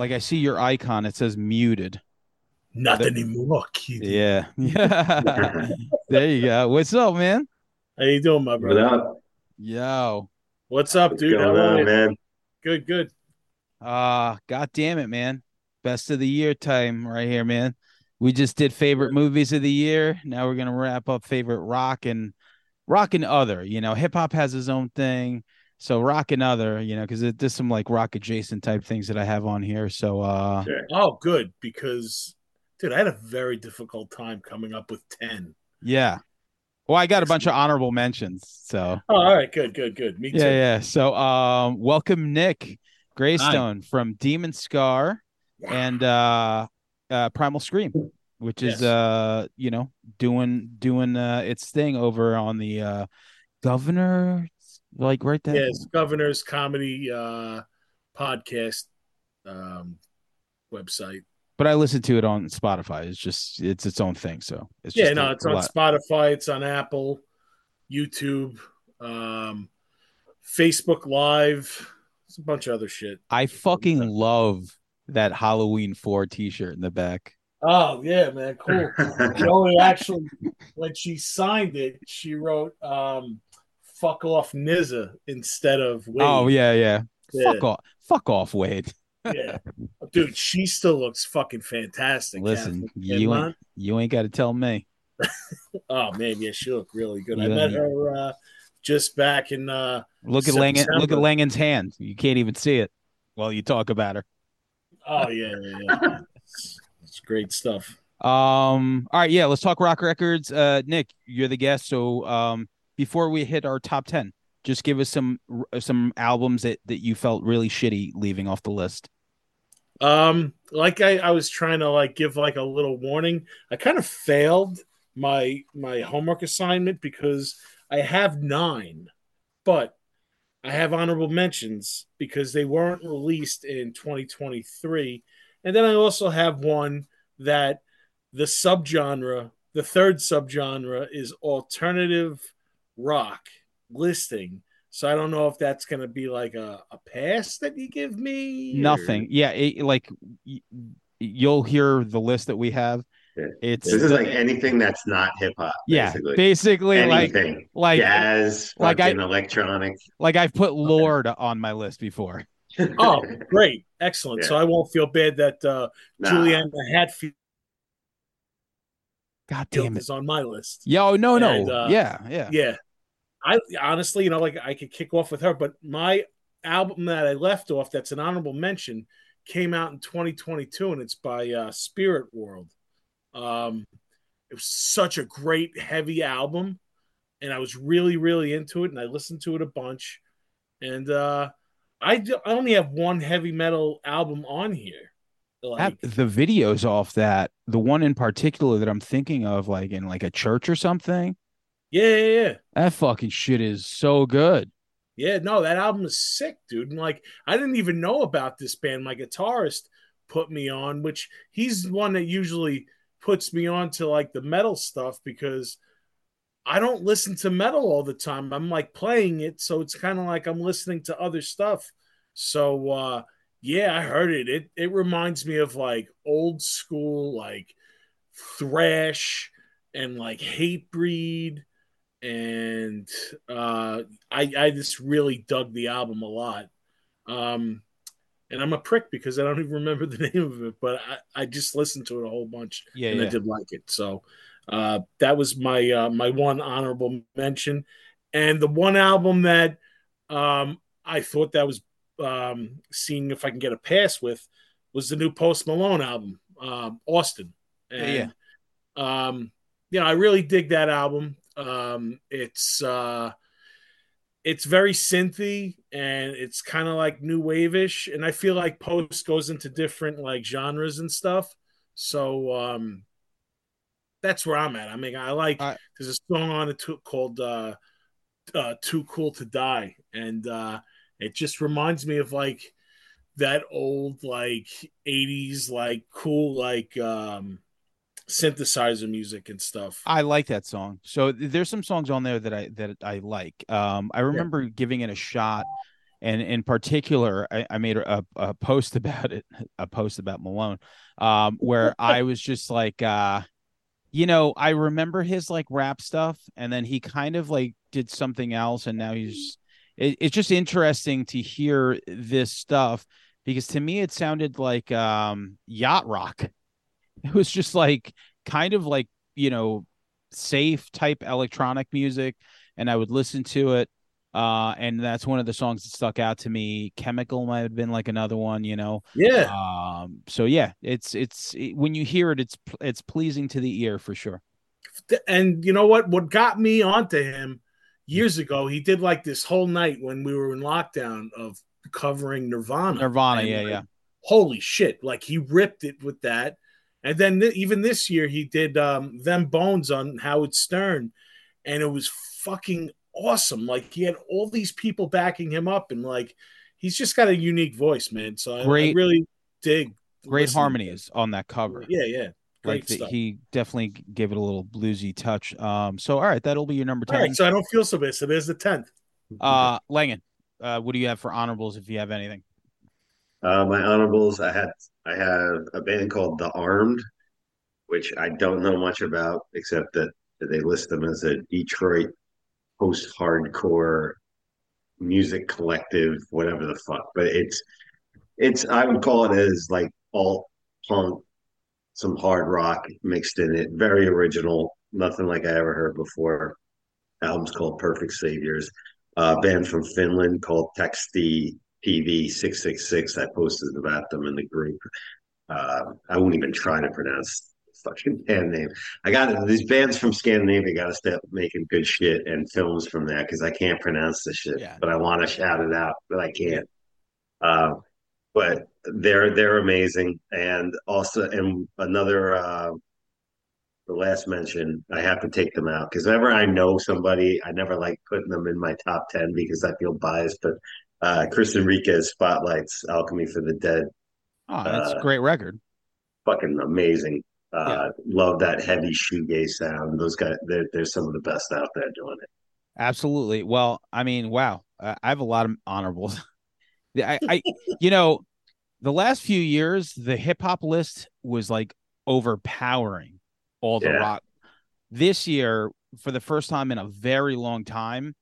Like I see your icon, it says muted. Not anymore, kid. Yeah. Yeah. there you go. What's up, man? How you doing, my What brother? up? Yo. What's up, What's dude? going How are on, man? Good, good. Uh god damn it, man. Best of the year time right here, man. We just did favorite movies of the year. Now we're gonna wrap up favorite rock and rock and other. You know, hip hop has his own thing. So rock and other, you know, because there's some like rock adjacent type things that I have on here. So uh Sure. Oh, good. Because, dude, I had a very difficult time coming up with 10. yeah. Well, I got a bunch of honorable mentions. So Oh, all right. Good, good, good. Me too. yeah, yeah. So um welcome Nick Greystone from Demonscar and uh uh Primal Scream, which is Yes. uh you know doing doing uh its thing over on the uh governor like right there. Yes, Governor's Comedy uh, podcast um, website. But I listen to it on Spotify. It's just it's its own thing. So it's Yeah, just no, a it's on lot. Spotify, it's on Apple, YouTube, um, Facebook Live, it's a bunch of other shit. I fucking love that Halloween 4 t-shirt in the back. Oh yeah, man, cool. Joey actually, when she signed it, she wrote um, "fuck off Nizza" instead of Wade. Oh yeah, yeah. Yeah. Fuck off. Fuck off, Wade. yeah, dude, she still looks fucking fantastic. Listen, Catherine you ain't you ain't got to tell me. Oh man, yeah, she looked really good. I met her uh, just back in. Uh, Look at Langan. Look at. Langan's hand. You can't even see it while you talk about her. oh yeah, yeah, yeah. it's great stuff. Um. All right. Yeah. Let's talk rock records. Uh, Nick, you're the guest. So, um, before we hit our top ten, just give us some some albums that that you felt really shitty leaving off the list. Um, like I, I was trying to like give like a little warning. I kind of failed my my homework assignment because I have nine, but I have honorable mentions because they weren't released in 2023. And then I also have one that the subgenre, the third subgenre is alternative rock listing. So I don't know if that's going to be like a, a pass that you give me. or- Nothing. Yeah. It, like y- you'll hear the list that we have. Yeah. It's This is like anything that's not hip hop. yeah, basically. basically like anything. like jazz, like I, electronic. Like I've put Lorde on my list before. Oh, great. Excellent. Yeah. So I won't feel bad that uh, Nah. Juliana Hatfield God damn it. is on my list. Yo, no, no. And, uh, yeah, yeah. Yeah. I honestly, you know, like I could kick off with her, but my album that I left off that's an honorable mention came out in 2022 and it's by uh, Spirit World. Um, it was such a great, heavy album. And I was really, really into it. And I listened to it a bunch. And uh, I, do, I only have one heavy metal album on here. Like, the videos off that, the one in particular that I'm thinking of, like in like a church or something, yeah, yeah, yeah. that fucking shit is so good. Yeah, no, that album is sick, dude. And like, I didn't even know about this band. My guitarist put me on, which he's the one that usually puts me on to like the metal stuff because I don't listen to metal all the time. I'm like playing it, so it's kind of like I'm listening to other stuff. So uh yeah, I heard it. It it reminds me of like old school like thrash and like Hatebreed and uh I I just really dug the album a lot. Um and I'm a prick because I don't even remember the name of it, but I, I just listened to it a whole bunch Yeah, and I did like it. So uh, that was my uh, my one honorable mention, and the one album that um, I thought that was um, seeing if I can get a pass with was the new Post Malone album, um, Austin. And, yeah, um, you know, I really dig that album. Um, it's uh, it's very synthy and it's kind of like new wave-ish, and I feel like Post goes into different like genres and stuff. So um, that's where I'm at. I mean, I like I- there's a song on it too, called uh, uh, "Too Cool to Die," and uh, it just reminds me of like that old like '80s like cool like um, synthesizer music and stuff. I like that song. So there's some songs on there that I that I like. Um, I remember giving it a shot and in particular, I, I made a, a post about it, a post about Malone, um, where I was just like, uh, you know, I remember his like rap stuff, and then he kind of like did something else, and now he's. It, it's just interesting to hear this stuff because to me it sounded like um yacht rock. It was just like kind of like you know safe type electronic music, and I would listen to it. Uh, and that's one of the songs that stuck out to me. Chemical might have been like another one, you know. Yeah. Um. So yeah, it's it's it, when you hear it, it's it's pleasing to the ear for sure. And you know what? What got me onto him years ago, he did like this whole night when we were in lockdown of covering Nirvana. Nirvana, And, yeah, like, yeah. Holy shit! Like he ripped it with that. And then th- even this year, he did um, them bones on Howard Stern, and it was fucking awesome. Like he had all these people backing him up, and like he's just got a unique voice, man. So I, I really dig Great harmonies on that cover. Yeah, yeah, great like the, he definitely gave it a little bluesy touch. Um. So all right, that'll be your number ten. right, so I don't feel so bad. So there's the tenth. uh, Langan, uh, what do you have for honorables if you have anything? Uh, my honorables, I had I have a band called The Armed, which I don't know much about except that they list them as a Detroit post-hardcore music collective, whatever the fuck. But it's it's I would call it as like alt punk, some hard rock mixed in it. Very original, nothing like I ever heard before. Album's called Perfect Saviors. Uh, band from Finland called Texty PV six six six. I posted about them in the group. Uh, I won't even try to pronounce the fucking band name. I got these bands from Scandinavia. Got to start making good shit and films from that because I can't pronounce the shit. Yeah. But I want to shout it out, but I can't. Uh, but they're they're amazing, and also and another uh, the last mention, I have to take them out because whenever I know somebody, I never like putting them in my top ten because I feel biased. But uh, Chris Enriquez spotlights Alchemy for the Dead, Oh, that's a Uh, great record. fucking amazing. Uh, Yeah. Love that heavy shoegaze sound. Those guys, they're, they're some of the best out there doing it. Absolutely. Well, I mean, wow, I have a lot of honorables. I, I, you know, the last few years, the hip hop list was like overpowering all the Yeah. rock. This year, for the first time in a very long time,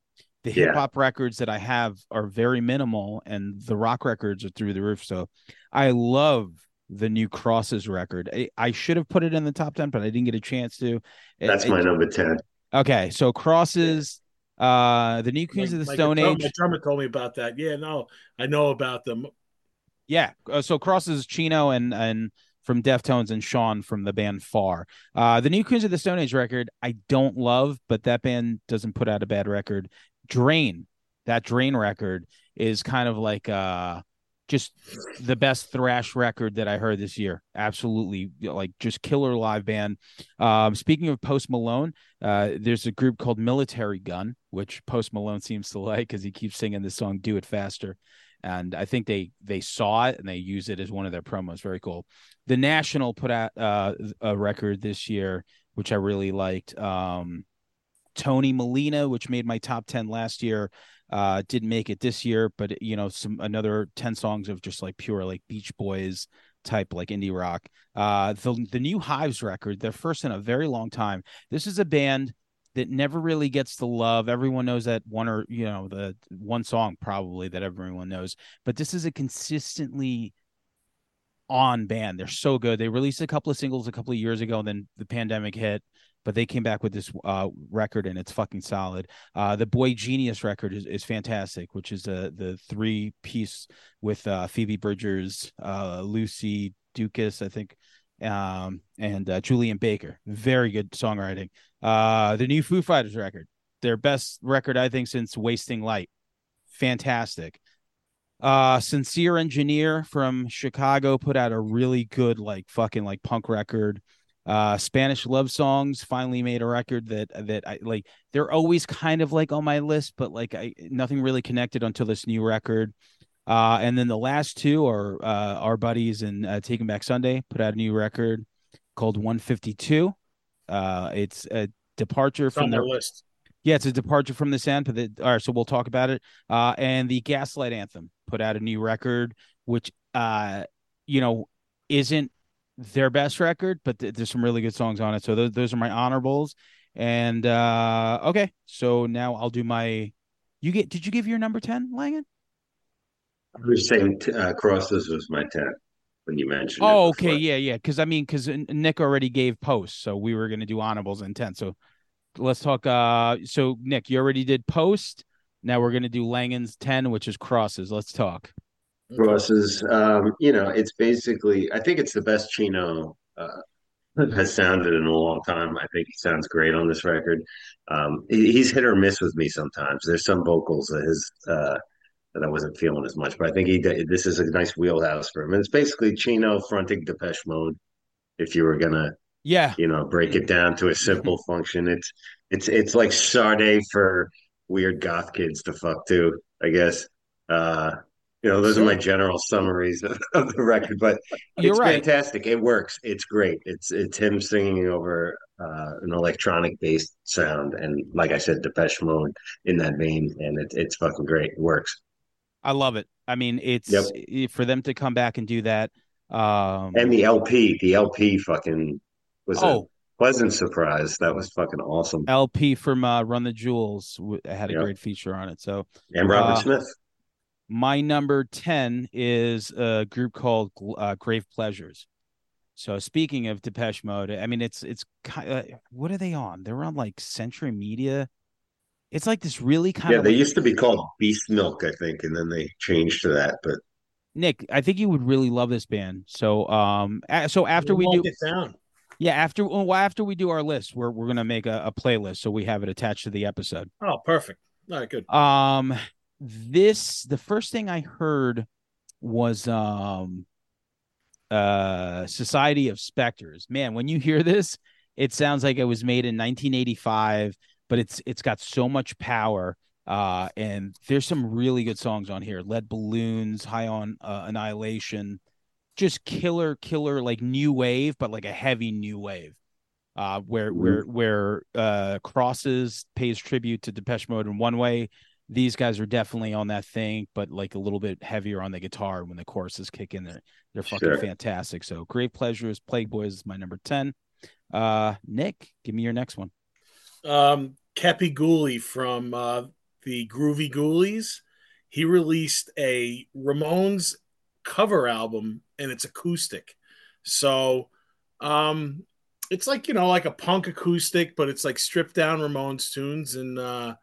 the hip hop records that I have are very minimal, and the rock records are through the roof. So, I love the new Crosses record. I, I should have put it in the top ten, but I didn't get a chance to. That's my number ten. Okay, so Crosses, uh, the new Queens Like- of the like Stone Age. My drummer told me about that. Yeah, no, I know about them. Yeah, uh, so Crosses, Chino, and and from Deftones and Shaun from the band Far. Uh, the new Queens of the Stone Age record, I don't love, but that band doesn't put out a bad record. Drain, that Drain record is kind of like uh just the best thrash record that I heard this year. Absolutely, like just killer live band. Um, speaking of Post Malone, uh, there's a group called Militarie Gun, which Post Malone seems to like because he keeps singing the song "Do It Faster," and I think they they saw it and they use it as one of their promos. Very cool. The National put out uh, a record this year, which I really liked. Um, Tony Molina, which made my top ten last year, uh, didn't make it this year, but you know, some another ten songs of just like pure like Beach Boys type like indie rock. Uh, the the new Hives record, their first in a very long time. This is a band that never really gets the love. Everyone knows that one or you know the one song probably that everyone knows, but this is a consistently on band. They're so good. They released a couple of singles a couple of years ago, and then the pandemic hit. But they came back with this uh, record, and it's fucking solid. Uh, the boygenius record is, is fantastic, which is the the three piece with uh, Phoebe Bridgers, uh, Lucy Dacus, I think, um, and uh, Julien Baker. Very good songwriting. Uh, the new Foo Fighters record, their best record I think since Wasting Light. Fantastic. Uh, Sincere Engineer from Chicago put out a really good like fucking like punk record. Uh, Spanish Love Songs finally made a record that that I like. They're always kind of like on my list, but like I nothing really connected until this new record. Uh, and then the last two are uh, our buddies and uh, Taking Back Sunday put out a new record called 152. Uh, it's a departure It's from their list. Yeah, it's a departure from the sound. But the, all right, so we'll talk about it. Uh, and the Gaslight Anthem put out a new record, which uh, you know, isn't their best record, but th- there's some really good songs on it. So those those are my honorables. And uh okay, so now I'll do my. You get? Did you give your number ten, Langan? I was saying uh, Crosses was my 10 when you mentioned it Oh, okay, yeah, yeah. Because I mean, because Nick already gave posts, so we were gonna do honorables and ten. So let's talk. Uh, so Nick, you already did post. Now we're gonna do Langan's ten, which is crosses. Let's talk. Crosses, um, you know, it's basically, I think it's the best Chino uh, has sounded in a long time. I think he sounds great on this record. Um, he, he's hit or miss with me sometimes. There's some vocals of his uh, that I wasn't feeling as much, but I think he this is a nice wheelhouse for him. And it's basically Chino fronting Depeche Mode. If you were gonna, Yeah, you know, break it down to a simple function, it's it's it's like Sade for weird goth kids to fuck to, I guess. Uh, you know, those are my general summaries of, of the record, but it's right. fantastic. It works. It's great. It's it's him singing over uh, an electronic based sound, and like I said, Depeche Mode in that vein, and it, it's fucking great. It works. I love it. I mean, Yep. it's for them to come back and do that. Um, And the LP, the LP fucking was a oh, pleasant surprise. That was fucking awesome. El-P from uh, Run the Jewels had a Yep. great feature on it. So And Robert Uh, Smith. My number 10 is a group called uh, Grave Pleasures. So speaking of Depeche Mode, I mean, it's it's kind of what are they on? They're on like Century Media. It's like this really kind Yeah, of Yeah, they like, used to be called Beastmilk, I think, and then they changed to that. But Nick. I think you would really love this band. So um, a- so after we Mark do, it down. yeah, after well, after we do our list, we're we're gonna make a, a playlist so we have it attached to the episode. Oh, perfect. All right, good. Um, this the first thing I heard was um, uh, Society of Specters. Man, when you hear this, it sounds like it was made in 1985, but it's it's got so much power. Uh, and there's some really good songs on here. Lead Balloons, High on uh, Annihilation, just killer, killer, like new wave, but like a heavy new wave. Uh, where where where uh crosses pays tribute to Depeche Mode in one way, these guys are definitely on that thing, but like a little bit heavier on the guitar when the choruses kick in. They're they're fucking Sure. fantastic. So Grave Pleasures, Plague Boys is my number ten. Uh, Nick, give me your next one. Um, Kepi Ghoulie from uh, the Groovy Ghoulies. He released a Ramones cover album, and it's acoustic. So, um, it's like you know, like a punk acoustic, but it's like stripped down Ramones tunes, and uh,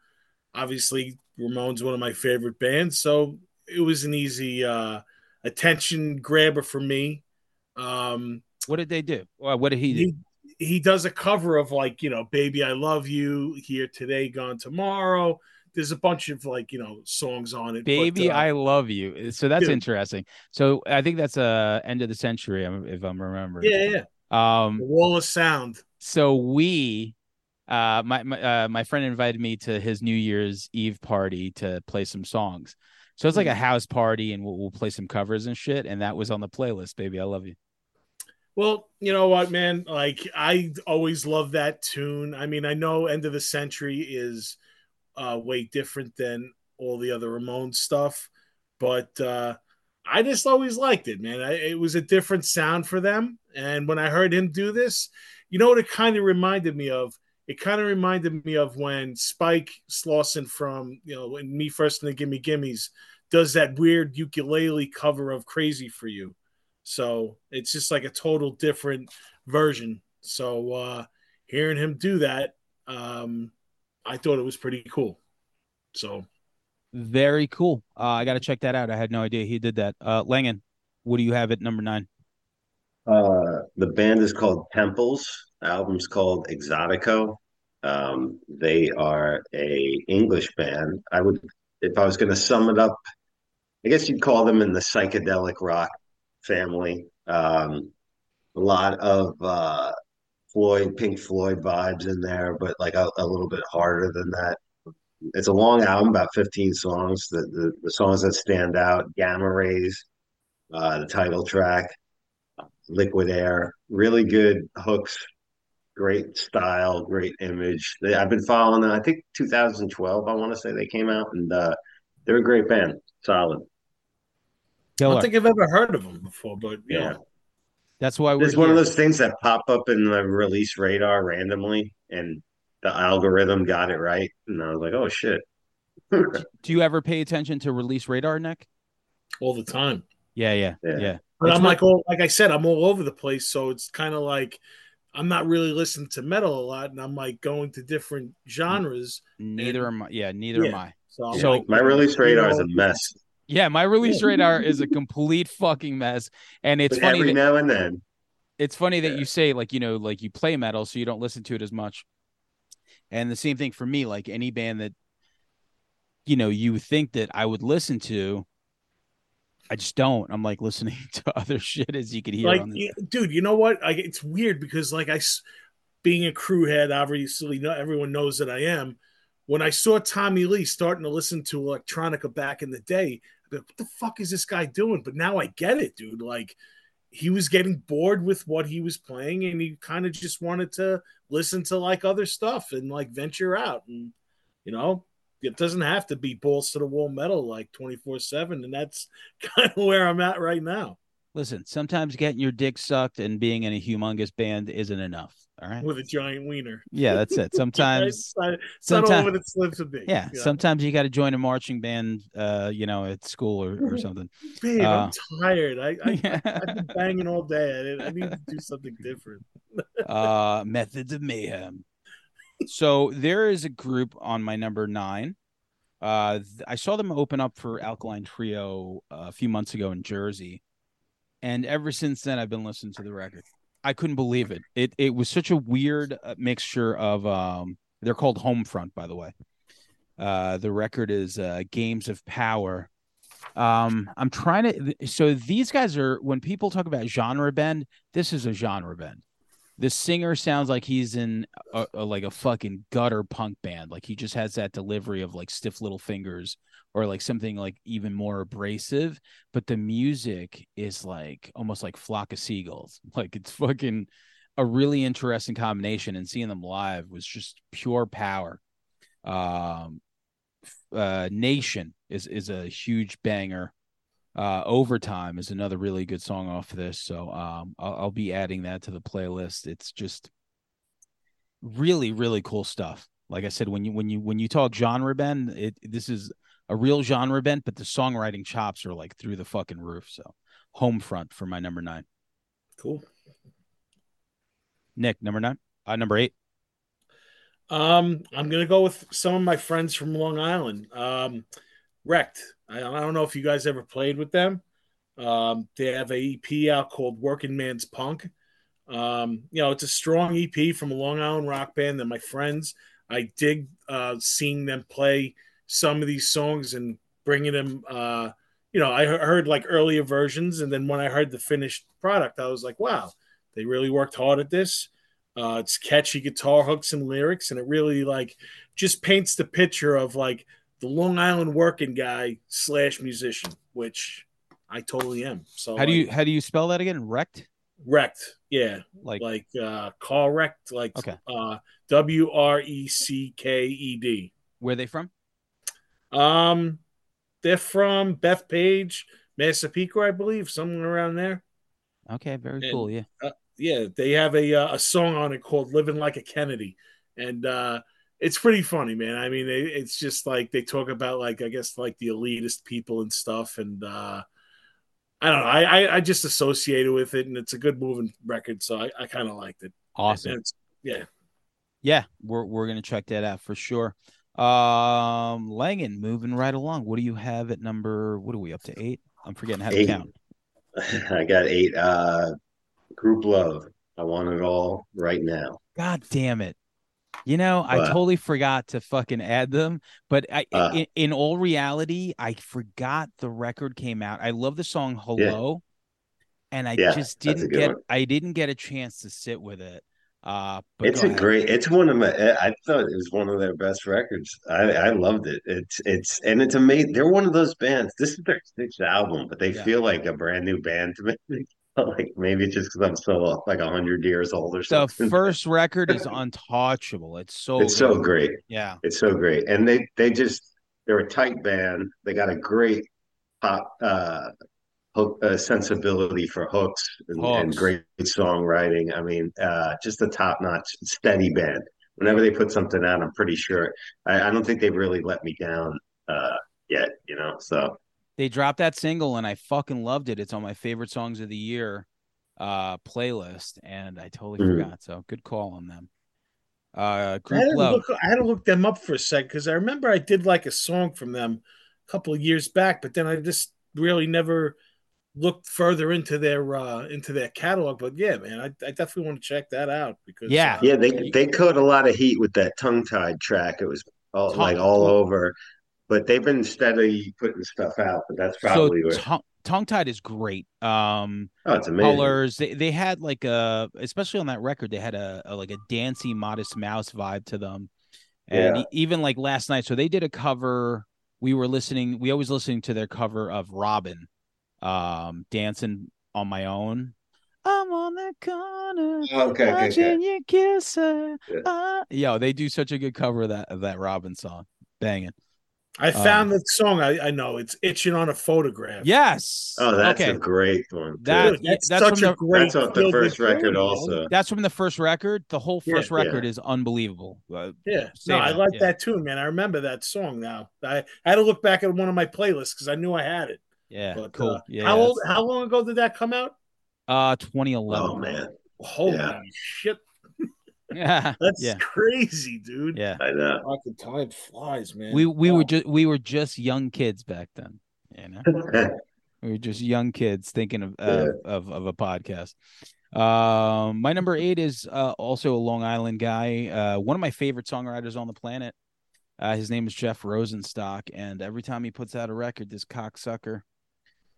obviously Ramones one of my favorite bands. So it was an easy uh, attention grabber for me. Um, What did they do? Well, what did he do? he he does a cover of like you know baby i love you here today gone tomorrow there's a bunch of like you know songs on it but, Baby, uh, I love you. So that's dude. interesting. So I think that's uh end of the century, if I'm remembering. yeah yeah Um. the wall of sound So we, uh, my my uh, my friend invited me to his New Year's Eve party to play some songs. So it's like a Hmm. house party, and we'll, we'll play some covers and shit. And that was on the playlist. Baby, I love you. well you know what man like i always love that tune i mean i know end of the century is uh way different than all the other ramon stuff but uh i just always liked it man I, it was a different sound for them and when i heard him do this you know what it kind of reminded me of it kind of reminded me of when Spike Slawson from you know when me first and the Gimme Gimmes does that weird ukulele cover of Crazy for You. So it's just like a total different version. So uh hearing him do that, um I thought it was pretty cool. So Very cool. Uh, I got to check that out. I had no idea he did that. Uh, Langan, what do you have at number nine? Uh, the band is called Temples. Album's called Exotico. Um, they are a English band. I would, if I was going to sum it up, I guess you'd call them in the psychedelic rock family. Um, a lot of uh, Floyd, Pink Floyd vibes in there, but like a, a little bit harder than that. It's a long album, about 15 songs. The the, the songs that stand out: Gamma Rays, uh, the title track, Liquid Air, really good hooks, great style, great image. They, I've been following them. I think 2012. I want to say they came out, and uh, they're a great band. Solid. I don't think I've ever heard of them before, but yeah. Yeah. That's why we're It's one of those things that pop up in the release radar randomly, and the algorithm got it right, and I was like, "Oh shit!" Do you ever pay attention to release radar, Nick? all the time. Yeah, yeah, Yeah. yeah. But It's I'm not- like, all, like I said, I'm all over the place. So it's kind of like I'm not really listening to metal a lot, and I'm like going to different genres. neither am I. Yeah, neither am I. So, So- like, My release radar is a mess, Yeah, my release radar is a complete fucking mess, and it's but funny. every That, now and then, it's funny that Yeah. you say like you know like you play metal, so you don't listen to it as much. And the same thing for me. Like any band that you know you think that I would listen to, I just don't. I'm like listening to other shit as you can hear like, on the dude, you know what? Like, it's weird because, like, I, being a crew head, obviously, no, everyone knows that I am. When I saw Tommy Lee starting to listen to electronica back in the day, like, what the fuck is this guy doing? But now I get it, dude. Like, he was getting bored with what he was playing, and he kind of just wanted to listen to like other stuff and like venture out. And you know, it doesn't have to be balls to the wall metal like twenty four seven. And that's kind of where I'm at right now. Listen, sometimes getting your dick sucked and being in a humongous band isn't enough. All right. with a giant wiener. Yeah, that's it. Sometimes, Right? it's not all sometime- what it's lived to be. yeah, You sometimes you got to join a marching band, uh, you know, at school or, or something. Babe, uh, I'm tired. I, I Yeah. I've been banging all day. I, I need to do something different. uh, Methods of Mayhem. So there is a group on my number nine. Uh, I saw them open up for Alkaline Trio uh, a few months ago in Jersey, and ever since then I've been listening to the record. I couldn't believe it. It it was such a weird uh, mixture of um. They're called Homefront, by the way. Uh, the record is uh, Games of Power. Um, I'm trying to. So these guys are when people talk about genre bend, this is a genre bend. The singer sounds like he's in a, a- like a fucking gutter punk band. Like he just has that delivery of like stiff little fingers or like something like even more abrasive. But the music is like almost like flock of seagulls. Like it's fucking a really interesting combination. And seeing them live was just pure power. Um, uh, Nation is is a huge banger. Uh, Overtime is another really good song off of this, so um, I'll, I'll be adding that to the playlist. It's just really, really cool stuff. Like I said, when you when you when you talk genre bend, it this is a real genre bend, but the songwriting chops are like through the fucking roof. So, Homefront for my number nine. Cool. Nick, number nine, uh, number eight. Um, I'm gonna go with some of my friends from Long Island. Um, Wrecked. I, I don't know if you guys ever played with them. Um, they have a EP out called Working Man's Punk. Um, you know, it's a strong EP from a Long Island rock band that my friends. I dig uh, seeing them play some of these songs and bringing them. Uh, you know, I heard like earlier versions, and then when I heard the finished product, I was like, wow, they really worked hard at this. Uh, it's catchy guitar hooks and lyrics, and it really like just paints the picture of like the Long Island working guy slash musician, which I totally am. So How do you like, how do you spell that again? Wrecked? wrecked? Yeah, Like, like uh, car wrecked, like Okay. uh, W R E C K E D. where are they from? Um, they're from Bethpage, Massapequa, I believe, somewhere around there. Okay, very And- cool. Yeah. yeah, they have a uh, a song on it called "Living Like a Kennedy," and uh, it's pretty funny, man. I mean, it, it's just like they talk about like I guess like the elitist people and stuff, and uh, I don't know. I, I I just associated with it, and it's a good moving record, so I, I kind of liked it. Awesome. It's- yeah, Yeah, we're we're gonna check that out for sure. Um, Langan, moving right along. What do you have at number? What are we up to? Eight. I'm forgetting how to count. I got eight. Uh, Grouplove. I want it all right now. God damn it! You know, I totally forgot to fucking add them. But I, Uh. in, in all reality, I forgot the record came out. I love the song "Hello," and I Yeah, just didn't get. one. I didn't get a chance to sit with it. Uh, but It's a ahead. great. It's one of my. I thought it was one of their best records. I I loved it. It's it's and it's amazing. They're one of those bands. This is their sixth album, but they Yeah. feel like a brand new band to me. like maybe it's just because I'm still like hundred years old or something. The first record is untouchable. It's so it's so great. Yeah. It's so great, and they they just they're a tight band. They got a great pop uh, hook uh, sensibility for hooks and, and Hooks. great songwriting. I mean, uh, just a top notch, steady band. Whenever they put something out, I'm pretty sure. I, I don't think they've really let me down uh, yet. You know, so They dropped that single and I fucking loved it. It's on my favorite songs of the year uh playlist and I totally Mhm. forgot. So good call on them. Uh I Group had, to Love. look, I had to look them up for a sec because I remember I did like a song from them a couple of years back, but then I just really never looked further into their uh into their catalog. But yeah, man, I, I definitely want to check that out because Yeah. uh, yeah, they they caught a lot of heat with that tongue tied track. It was all, Tongue- like all over, but they've been steadily putting stuff out. But that's So probably what. tongue tongue tied is great. Um Oh, it's amazing. colors they, they had like a especially on that record they had a, a like a dancey modest mouse vibe to them and Yeah. even like last night so they did a cover we were listening we always listening to their cover of Robyn um dancing on my own i'm on the corner Oh, okay, okay, okay. watching you kiss her Yeah. Ah. yo they do such a good cover of that of that Robyn song banging I found Um, the song. I, I know it's itching on a photograph. yes Oh, that's okay a great one. too. That- Dude, that's, that's such from a the- great. that's off the first record, tune, man. also. that's from the first record the whole Yeah. first record Yeah. is unbelievable Uh, Yeah, no, I like yeah. that too, man. I remember that song now. I, I had to look back at one of my playlists because I knew I had it. yeah But, cool uh, yeah how old? that's- How long ago did that come out? Uh, 2011. Oh man, Holy Yeah. shit, Yeah, that's yeah, crazy, dude. yeah. I know. Fucking time flies, man. We we Wow. were just we were just young kids back then. You know, we were just young kids thinking of of, of, of a podcast. Um, my number eight is uh, also a Long Island guy. Uh, one of my favorite songwriters on the planet. Uh, his name is Jeff Rosenstock, and every time he puts out a record, this cocksucker,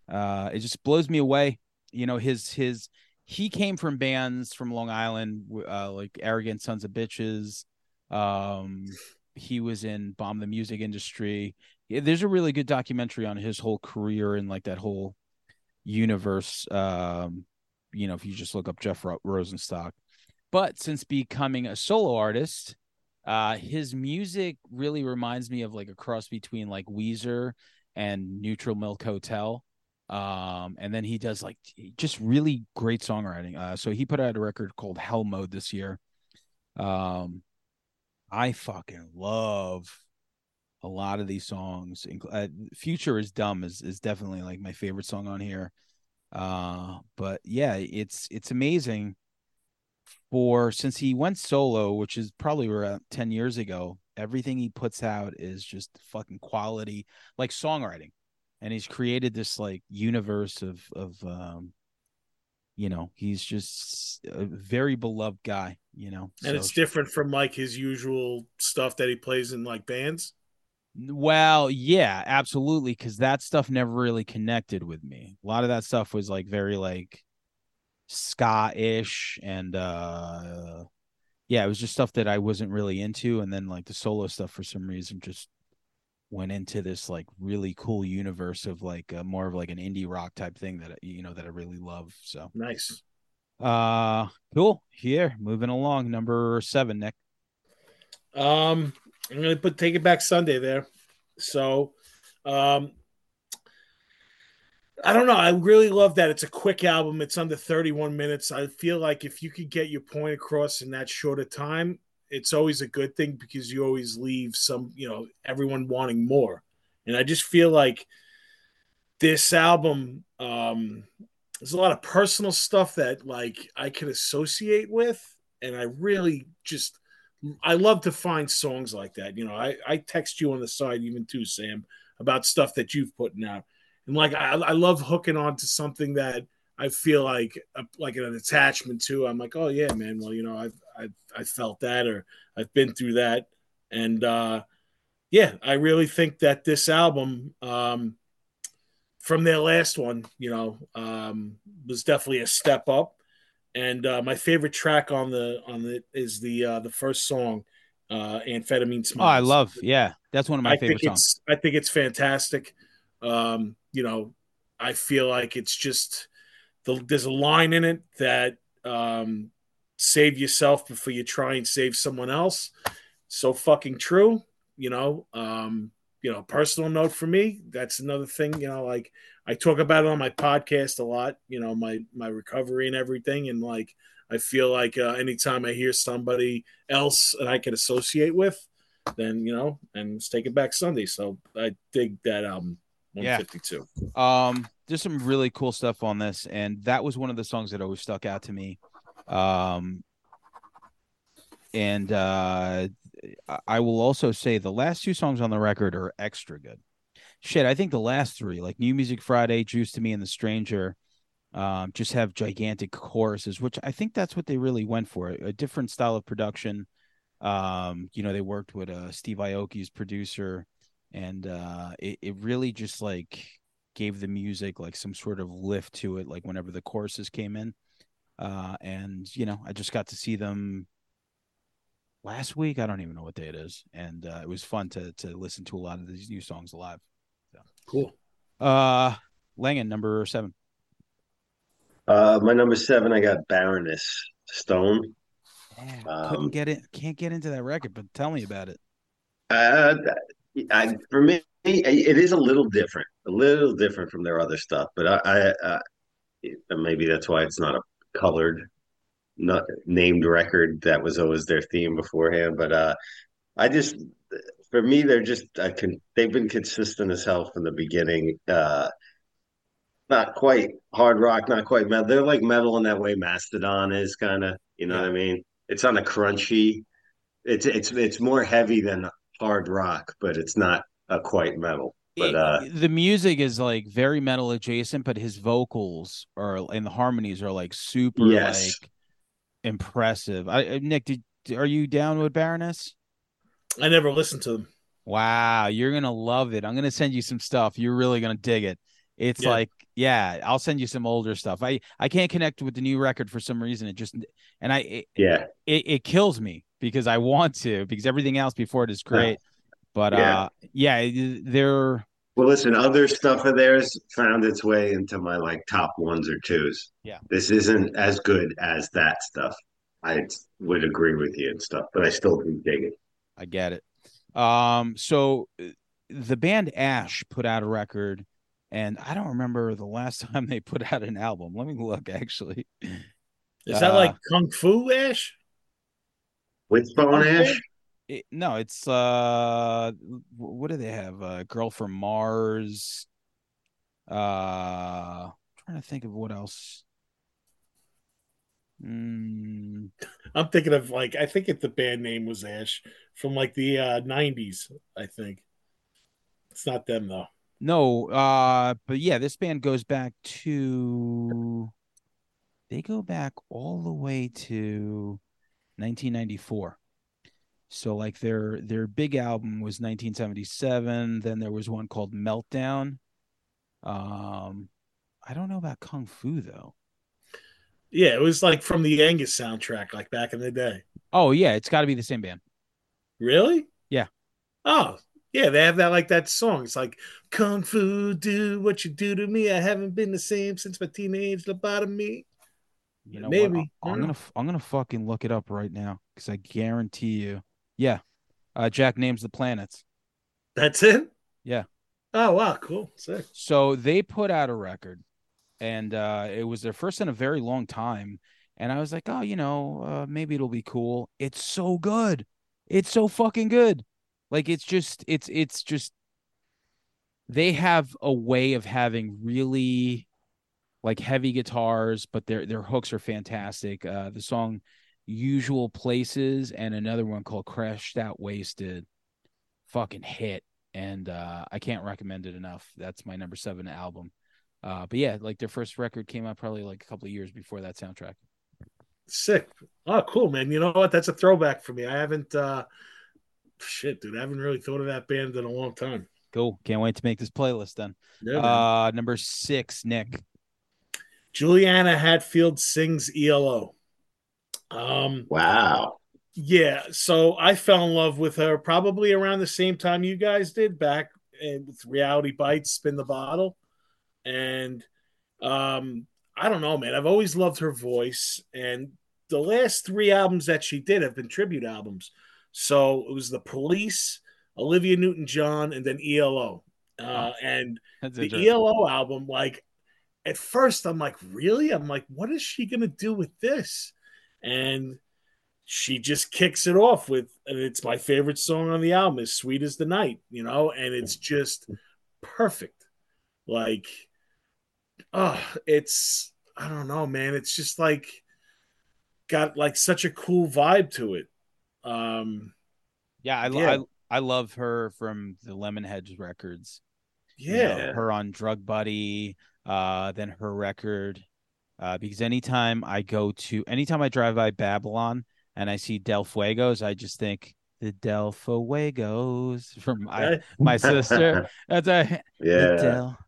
uh, it just blows me away. You know, his his he came from bands from Long Island, uh, like Arrogant Sons of Bitches. Um, he was in Bomb the Music Industry. Yeah, there's a really good documentary on his whole career and like that whole universe. Um, you know, if you just look up Jeff Ro- Rosenstock. But since becoming a solo artist, uh, his music really reminds me of like a cross between like Weezer and Neutral Milk Hotel. Um, and then he does like just really great songwriting. Uh, so he put out a record called Hell Mode this year. Um, I fucking love a lot of these songs. Uh, Future is Dumb is is definitely like my favorite song on here. Uh, but yeah, it's it's amazing for since he went solo, which is probably around 10 years ago, everything he puts out is just fucking quality, like songwriting. And he's created this like universe of of um you know, he's just a very beloved guy, you know. and it's different from like his usual stuff that he plays in like bands. Well, yeah, absolutely, because that stuff never really connected with me. A lot of that stuff was like very like ska-ish and uh yeah, it was just stuff that I wasn't really into. And then like the solo stuff for some reason just went into this like really cool universe of like uh, more of like an indie rock type thing that you know that I really love. So Nice. uh cool. Here, moving along, number seven, Nick. Um, I'm gonna put Take It Back Sunday there. So, um, I don't know. I really love that it's a quick album. It's under 31 minutes. I feel like if you could get your point across in that short a time, it's always a good thing because you always leave some, you know, everyone wanting more. And I just feel like this album, um, there's a lot of personal stuff that like I could associate with, and I really just I love to find songs like that. You know, I, I text you on the side even too, Sam, about stuff that you've putting out. And like I, I love hooking on to something that I feel like a, like an attachment to. I'm like, oh yeah, man. Well, you know, I've I've I felt that or I've been through that. And uh yeah, I really think that this album, um, from their last one, you know, um, was definitely a step up and uh, my favorite track on the on the is the uh, the first song, uh, "Amphetamine Smiles." Oh, I love, yeah, that's one of my I favorite think songs. I think it's fantastic. Um, you know, I feel like it's just the, there's a line in it that um, save yourself before you try and save someone else. So fucking true, you know. Um, you know, personal note for me, that's another thing. You know, like I talk about it on my podcast a lot. You know, my my recovery and everything, and like I feel like uh, anytime I hear somebody else that I can associate with, then you know, and let's take it back Sunday. So I dig that album. 152. Yeah. Um, there's some really cool stuff on this, and that was one of the songs that always stuck out to me. Um, and uh, I will also say the last two songs on the record are extra good. Shit, I think the last three, like New Music Friday, Juice to Me, and The Stranger, um, just have gigantic choruses, which I think that's what they really went for a different style of production. Um, you know, they worked with uh, Steve Aoki's producer, and uh, it, it really just like gave the music like some sort of lift to it, like whenever the choruses came in. Uh, and you know, I just got to see them last week. I don't even know what day it is, and uh, it was fun to to listen to a lot of these new songs live. So. Cool. Uh, Langan, number seven. Uh, my number seven, I got Baroness Stone. Yeah, couldn't um, get it. Can't get into that record, but tell me about it. Uh, I, for me, it is a little different, a little different from their other stuff. But I, I uh, maybe that's why it's not a colored, not named record. That was always their theme beforehand. But uh, I just, for me, they're just I can. They've been consistent as hell from the beginning. Uh, not quite hard rock, not quite metal. They're like metal in that way. Mastodon is kind of, you know yeah. what I mean? It's on a crunchy. It's it's it's more heavy than hard rock, but it's not a quite metal. But uh, the music is like very metal adjacent, but his vocals are and the harmonies are like super yes. like impressive. I Nick, did are you down with Baroness? I never listened to them. Wow, you're gonna love it. I'm gonna send you some stuff. You're really gonna dig it. It's yeah. like, yeah, I'll send you some older stuff. I I can't connect with the new record for some reason. It just and I it, yeah, it, it kills me because I want to because everything else before it is great. But yeah. uh yeah, they're well listen, other stuff of theirs found its way into my like top ones or twos. Yeah. This isn't as good as that stuff. I would agree with you and stuff, but I still do dig it. I get it. Um so uh, the band Ash put out a record and I don't remember the last time they put out an album. Let me look actually. Is uh, that like Kung Fu Ash? Wishbone Ash? It, no, it's uh what do they have? Uh Girl from Mars. Uh trying to think of what else. Mm. I'm thinking of like I think it the band name was Ash from like the uh 90s, I think. It's not them though. No, uh, but yeah, this band goes back to they go back all the way to 1994. So like their their big album was 1977, then there was one called Meltdown. Um I don't know about Kung Fu though. Yeah, it was like from the Angus soundtrack like back in the day. Oh yeah, it's got to be the same band. Really? Yeah. Oh, yeah, they have that like that song. It's like Kung Fu, do what you do to me. I haven't been the same since my teenage lobotomy. You know Maybe what? I'm gonna I'm gonna fucking look it up right now because I guarantee you. Yeah, uh, Jack names the planets. That's it. Yeah. Oh wow, cool. Sick. So they put out a record, and uh, it was their first in a very long time. And I was like, oh, you know, uh, maybe it'll be cool. It's so good. It's so fucking good. Like it's just it's it's just they have a way of having really like heavy guitars, but their their hooks are fantastic. Uh the song Usual Places and another one called Crashed Out Wasted fucking hit and uh I can't recommend it enough. That's my number 7 album. Uh but yeah, like their first record came out probably like a couple of years before that soundtrack. Sick. Oh, cool, man. You know what? That's a throwback for me. I haven't uh shit, dude, I haven't really thought of that band in a long time. Cool. Can't wait to make this playlist then. Yeah, uh, number six, Nick. Juliana Hatfield sings ELO. Um, wow. Yeah. So I fell in love with her probably around the same time you guys did back with Reality Bites, Spin the Bottle. And um, I don't know, man. I've always loved her voice, and the last three albums that she did have been tribute albums. So it was the Police, Olivia Newton John, and then ELO. Uh, and That's the. ELO album, like at first, I'm like, really? I'm like, what is she gonna do with this? And she just kicks it off with, and it's my favorite song on the album, is "Sweet as the Night," you know, and it's just perfect. Like, oh, it's I don't know, man. It's just like got like such a cool vibe to it. Um, Yeah, I, Yeah. I I love her from the Lemonheads records. you know, yeah, her on Drug Buddy, uh, then her record. Uh, because anytime I go to, anytime I drive by Babylon and I see Del Fuegos, I just think the Del Fuegos from my, my sister. That's a yeah. Del.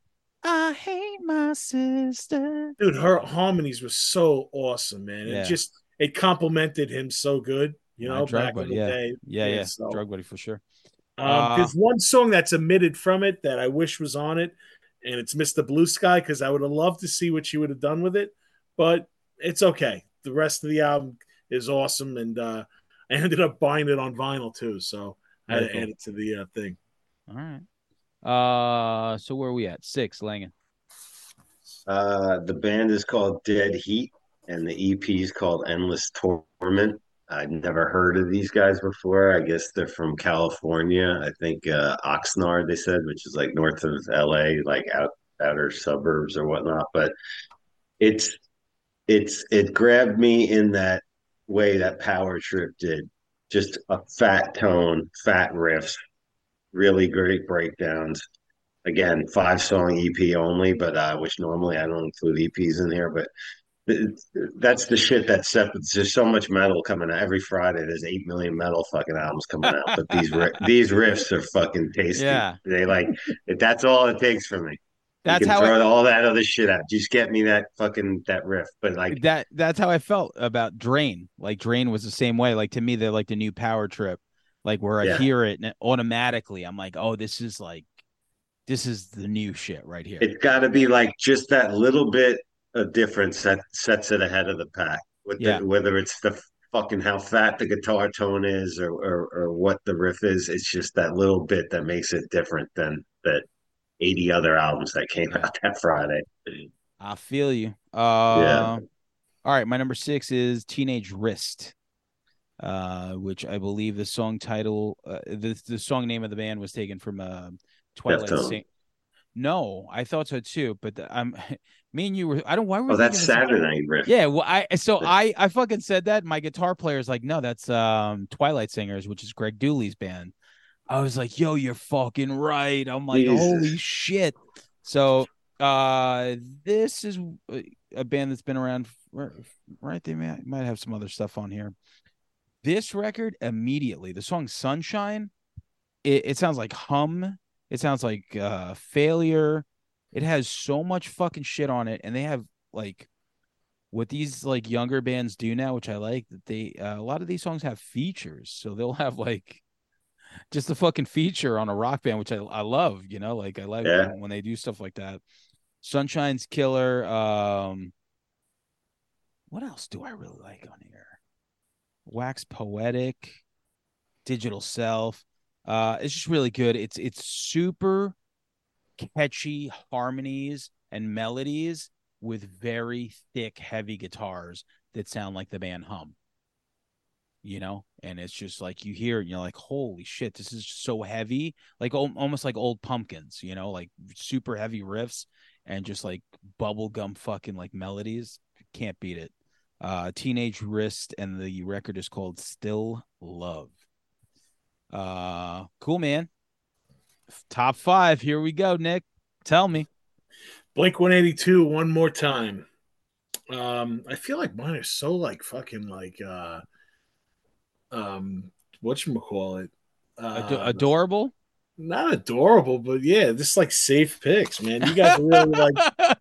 I hate my sister. dude, her harmonies were so awesome, man. Yeah. It just it complimented him so good, you know, Drug back Buddy, in the yeah. day. Yeah, yeah, so- Drug Buddy for sure. Um, Uh, there's one song that's omitted from it that I wish was on it, and it's Mr. Blue Sky because I would have loved to see what she would have done with it, but it's okay. The rest of the album is awesome, and uh, I ended up buying it on vinyl too, so I had Very to cool. add it to the uh, thing. All right. Uh, so where are we at? Six, Langan. Uh, the band is called Dead Heat, and the EP is called Endless Torment. I'd never heard of these guys before. I guess they're from California. I think uh, Oxnard, they said, which is like north of LA, like out outer suburbs or whatnot. But it's it's it grabbed me in that way that Power Trip did. Just a fat tone, fat riffs, really great breakdowns again five song ep only but uh which normally i don't include eps in here but that's the shit that separates there's so much metal coming out every friday there's eight million metal fucking albums coming out but these these riffs are fucking tasty Yeah. they like that's all it takes for me That's how throw I, all that other shit out just get me that fucking that riff but like that that's how I felt about Drain. Like Drain was the same way. Like to me, they're like the new Power Trip. Like where I hear it and automatically, I'm like, oh, this is like, this is the new shit right here. it's got to be like just that little bit of difference that sets it ahead of the pack. With Yeah. the, whether it's the fucking how fat the guitar tone is or, or or what the riff is, it's just that little bit that makes it different than that eighty other albums that came out that Friday. I feel you. Uh, All right, my number six is Teenage Wrist, uh, which I believe the song title, uh, the the song name of the band was taken from uh, Twilight. Sing- no, I thought so too, but I'm me and you were. I don't. Why were we Oh, that's thinking the same- Saturday Night Riff. Yeah, well, I so I I fucking said that. My guitar player is like, no, that's um Twilight Singers, which is Greg Dulli's band. I was like, yo, you're fucking right. I'm like, Jesus. holy shit. So uh this is a band that's been around for, right. They might, might have some other stuff on here. This record immediately, the song Sunshine, it, it sounds like hum. It sounds like uh failure. It has so much fucking shit on it, and they have like what these like younger bands do now, which I like that they uh, a lot of these songs have features, so they'll have like just a fucking feature on a rock band, which I I love. You know, like I like Yeah. when, when they do stuff like that. Sunshine's killer. Um, what else do I really like on here? Wax poetic, digital self. Uh, it's just really good. It's it's super catchy harmonies and melodies with very thick, heavy guitars that sound like the band hum. You know, and it's just like you hear and you're like, "Holy shit, this is so heavy!" Like al- almost like old pumpkins, you know, like super heavy riffs and just like bubblegum fucking like melodies. Can't beat it. Uh, Teenage Wrist, and the record is called Still Love. Uh, cool, man. Top five. Here we go, Nick. Tell me. Blink 182 one more time. Um, I feel like mine are so like fucking like uh um what you call Ado- Uh, adorable. not adorable, but yeah, just like safe picks, man. You guys really like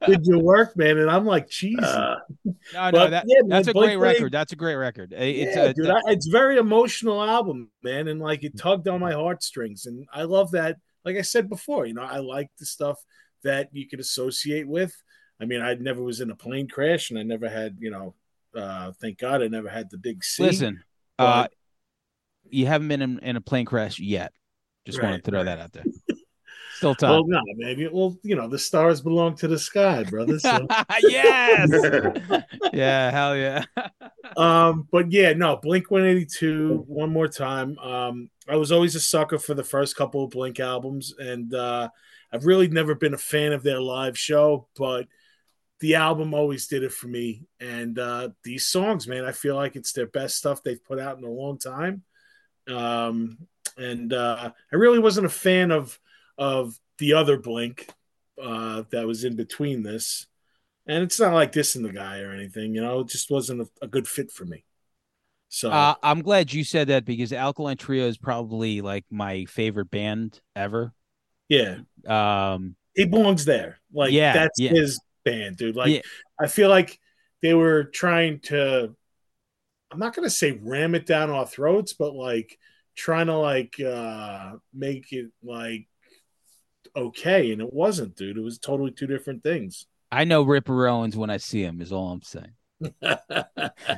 did your work, man, and I'm like, cheesy. Uh, no, no, but, that, yeah, man, that's a Blink great Blink- record. That's a great record. It's yeah, a, dude, I, it's very emotional album, man, and like it tugged on my heartstrings, and I love that. Like I said before, you know, I like the stuff that you could associate with. I mean, I never was in a plane crash, and I never had, you know, uh, thank God, I never had the big C. Listen, uh, you haven't been in, in, a plane crash yet. Just Right, wanted to throw right. that out there. Still time. well, no, maybe. Well, you know, the stars belong to the sky, brother. So. yes. yeah. Hell yeah. um, but yeah, no, Blink 182, one more time. Um, I was always a sucker for the first couple of Blink albums, and uh, I've really never been a fan of their live show, but the album always did it for me. And uh, these songs, man, I feel like it's their best stuff they've put out in a long time. Um, and uh, I really wasn't a fan of of the other Blink uh, that was in between this. And it's not like this in the guy or anything, you know, it just wasn't a, a good fit for me. So Uh, I'm glad you said that because Alkaline Trio is probably like my favorite band ever. yeah, Um, he belongs there. Like Yeah, that's yeah. his band, dude. Like Yeah. I feel like they were trying to I'm not gonna say ram it down our throats, but like trying to like uh make it like okay, and it wasn't, dude. It was totally two different things. I know Ripper Owens when I see him. Is all I'm saying.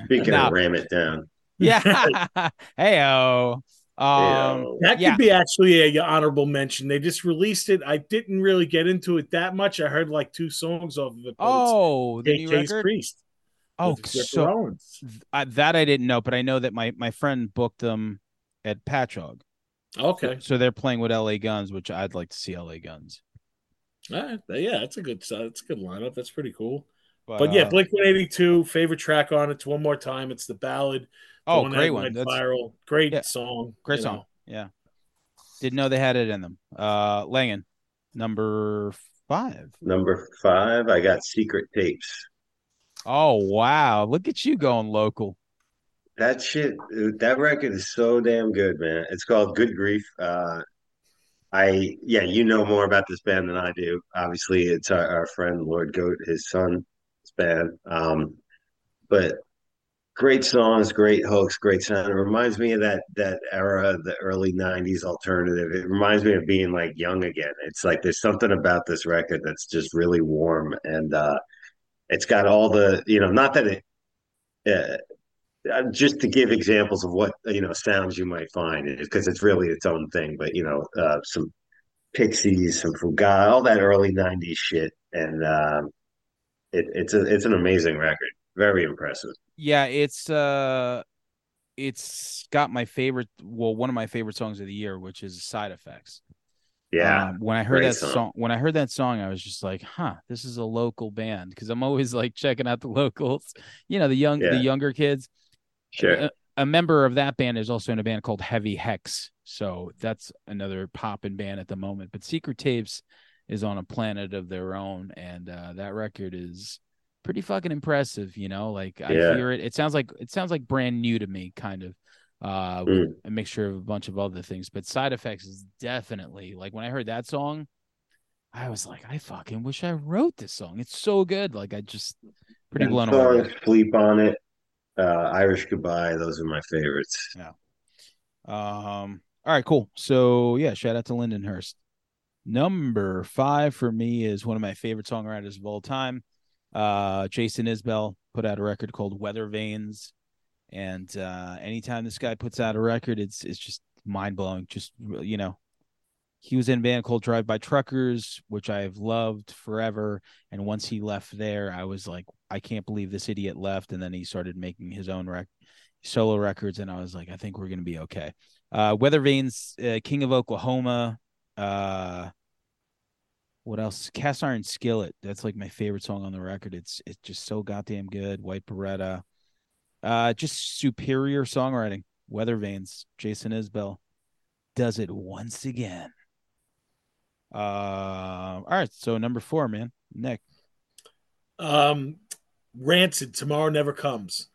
Speaking Now- of ram it down. Yeah. hey oh. Um. That could Yeah. be actually a honorable mention. They just released it. I didn't really get into it that much. I heard like two songs off of it. Oh, the new record. Priest. Oh, so Owens. I, that I didn't know, but I know that my my friend booked them at Patchogue. Okay. So they're playing with LA Guns, which I'd like to see LA Guns. All right. Yeah, that's a good that's a good lineup. That's pretty cool. But, But yeah, uh, Blink 182, favorite track on it. It's one more time. It's the ballad. the oh, that great one. That's viral. Great Yeah. song. great you song. know. Yeah. Didn't know they had it in them. Uh Langan, number five. Number five, I got secret tapes. Oh wow. Look at you going local. That shit, that record is so damn good, man. It's called Good Grief. Uh, I, yeah, you know more about this band than I do. Obviously, it's our, our friend Lord Goat, his son, his band. Um, but great songs, great hooks, great sound. It reminds me of that that era, the early '90s alternative. It reminds me of being like young again. It's like there's something about this record that's just really warm, and uh, it's got all the, you know, not that it. Uh, uh, just to give examples of what you know sounds you might find because it's really its own thing but you know uh, some pixies some fugazi all that early 90s shit and um, it, it's a, it's an amazing record very impressive Yeah, it's uh it's got my favorite well, one of my favorite songs of the year, which is Side Effects. Yeah Um, when I heard that song. song. when I heard that song, I was just like, "Huh, this is a local band." Because I'm always like checking out the locals, you know, the young, Yeah. the younger kids. sure A, a member of that band is also in a band called Heavy Hex, so that's another poppin' band at the moment. But Secret Tapes is on a planet of their own, and uh, that record is pretty fucking impressive. You know, like I Yeah. hear it. It sounds like it sounds like brand new to me, kind of. Uh, Mm. a mixture of a bunch of other things, but Side Effects is definitely like when I heard that song, I was like, I fucking wish I wrote this song. It's so good. Like I just pretty And blown away. songs, sleep on it uh, irish goodbye those are my favorites it. Um. All right. Cool. So yeah, shout out to Lindenhurst. Number five for me is one of my favorite songwriters of all time. Uh, Jason Isbell put out a record called Weather Vanes, and uh, anytime this guy puts out a record, it's it's just mind blowing. Just you know, he was in band called Drive By Truckers, which I've loved forever. And once he left there, I was like, I can't believe this idiot left. And then he started making his own rec- solo records, and I was like, I think we're gonna be okay. Uh, Weather Vanes, uh, King of Oklahoma. Uh, what else? Cast Iron Skillet. That's like my favorite song on the record. It's it's just so goddamn good. White Beretta. Uh, just superior songwriting. Weather Vanes. Jason Isbell does it once again. Uh, all right. So number four, man, Nick. Um, Rancid, Tomorrow Never Comes.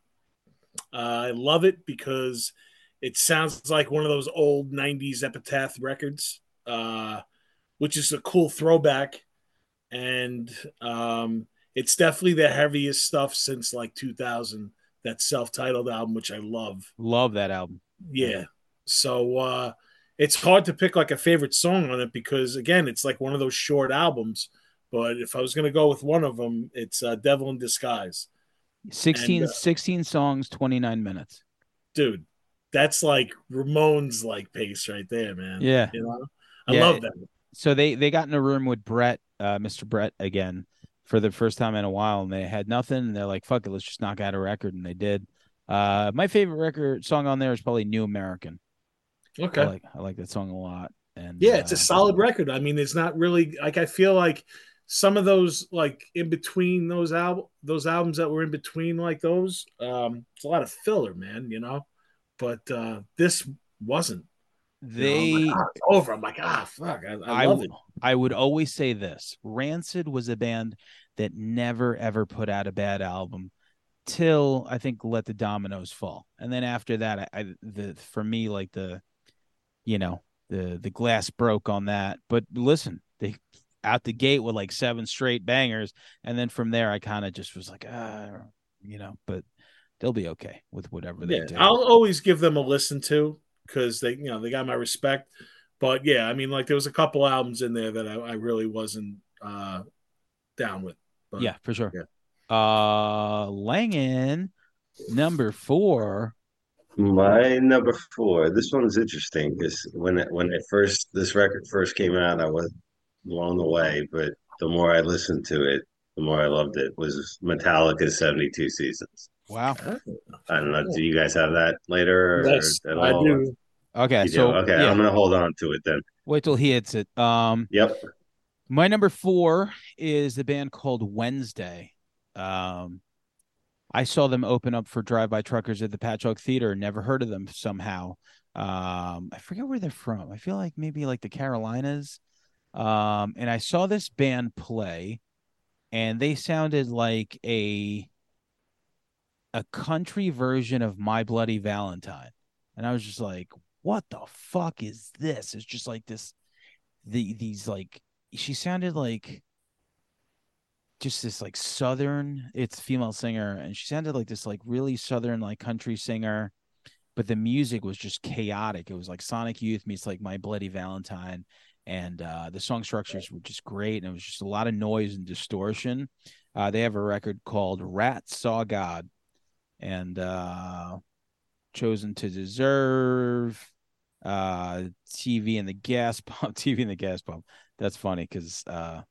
Uh, I love it because it sounds like one of those old 90s Epitaph records, uh, which is a cool throwback. And um, it's definitely the heaviest stuff since like 2000, that self titled album, which I love. Love that album. Yeah. So uh, it's hard to pick like a favorite song on it because, again, it's like one of those short albums, but if I was going to go with one of them, it's uh, Devil in Disguise. 16, And, uh, 16 songs, 29 minutes. Dude, that's like Ramones like pace right there, man. Yeah. You know? I Yeah, love that. So they they got in a room with Brett, uh, Mr. Brett again for the first time in a while, and they had nothing. And they're like, "Fuck it, let's just knock out a record," and they did. Uh, my favorite record song on there is probably "New American." Okay. I like I like that song a lot. And Yeah, it's a uh, solid record. I mean, it's not really like I feel like some of those like in between those album those albums that were in between like those, um, it's a lot of filler, man, you know. But uh this wasn't. You know, I'm They like, "Ah, it's over. I'm like, ah fuck. I, I I love it. I would always say this: Rancid was a band that never ever put out a bad album till I think Let the Dominoes Fall, and then after that, I, I the for me like the, you know, the the glass broke on that. But listen, they out the gate with like seven straight bangers, and then from there, I kind of just was like, ah, you know, but they'll be okay with whatever they Yeah, do. I'll always give them a listen to because they, you know, they got my respect. But yeah, I mean, like there was a couple albums in there that I, I really wasn't uh down with. But yeah, for sure. yeah. Uh, Langan, number four. My number four. This one's interesting because when it, when it first this record first came out, I was blown away. But the more I listened to it, the more I loved it. Was Metallica's Seventy Two Seasons. Wow. I don't know. Do you guys have that later? Or Yes, at I do. Okay, You do? so okay, yeah, I'm gonna hold on to it then. wait till he hits it. Um, Yep. my number four is the band called Wednesday. Um, I saw them open up for Drive By Truckers at the Patchogue Theater. Never heard of them somehow. Um, I forget where they're from. I feel like maybe like the Carolinas. Um, and I saw this band play, and they sounded like a a country version of My Bloody Valentine. And I was just like, what the fuck is this? It's just like this the these like she sounded like just this like southern it's female singer and she sounded like this like really southern like country singer but the music was just chaotic. It was like sonic youth meets like my bloody valentine and uh the song structures were just great and it was just a lot of noise and distortion. Uh they have a record called rat saw god and uh chosen to deserve uh tv and the gas pump tv and the gas pump. That's funny because uh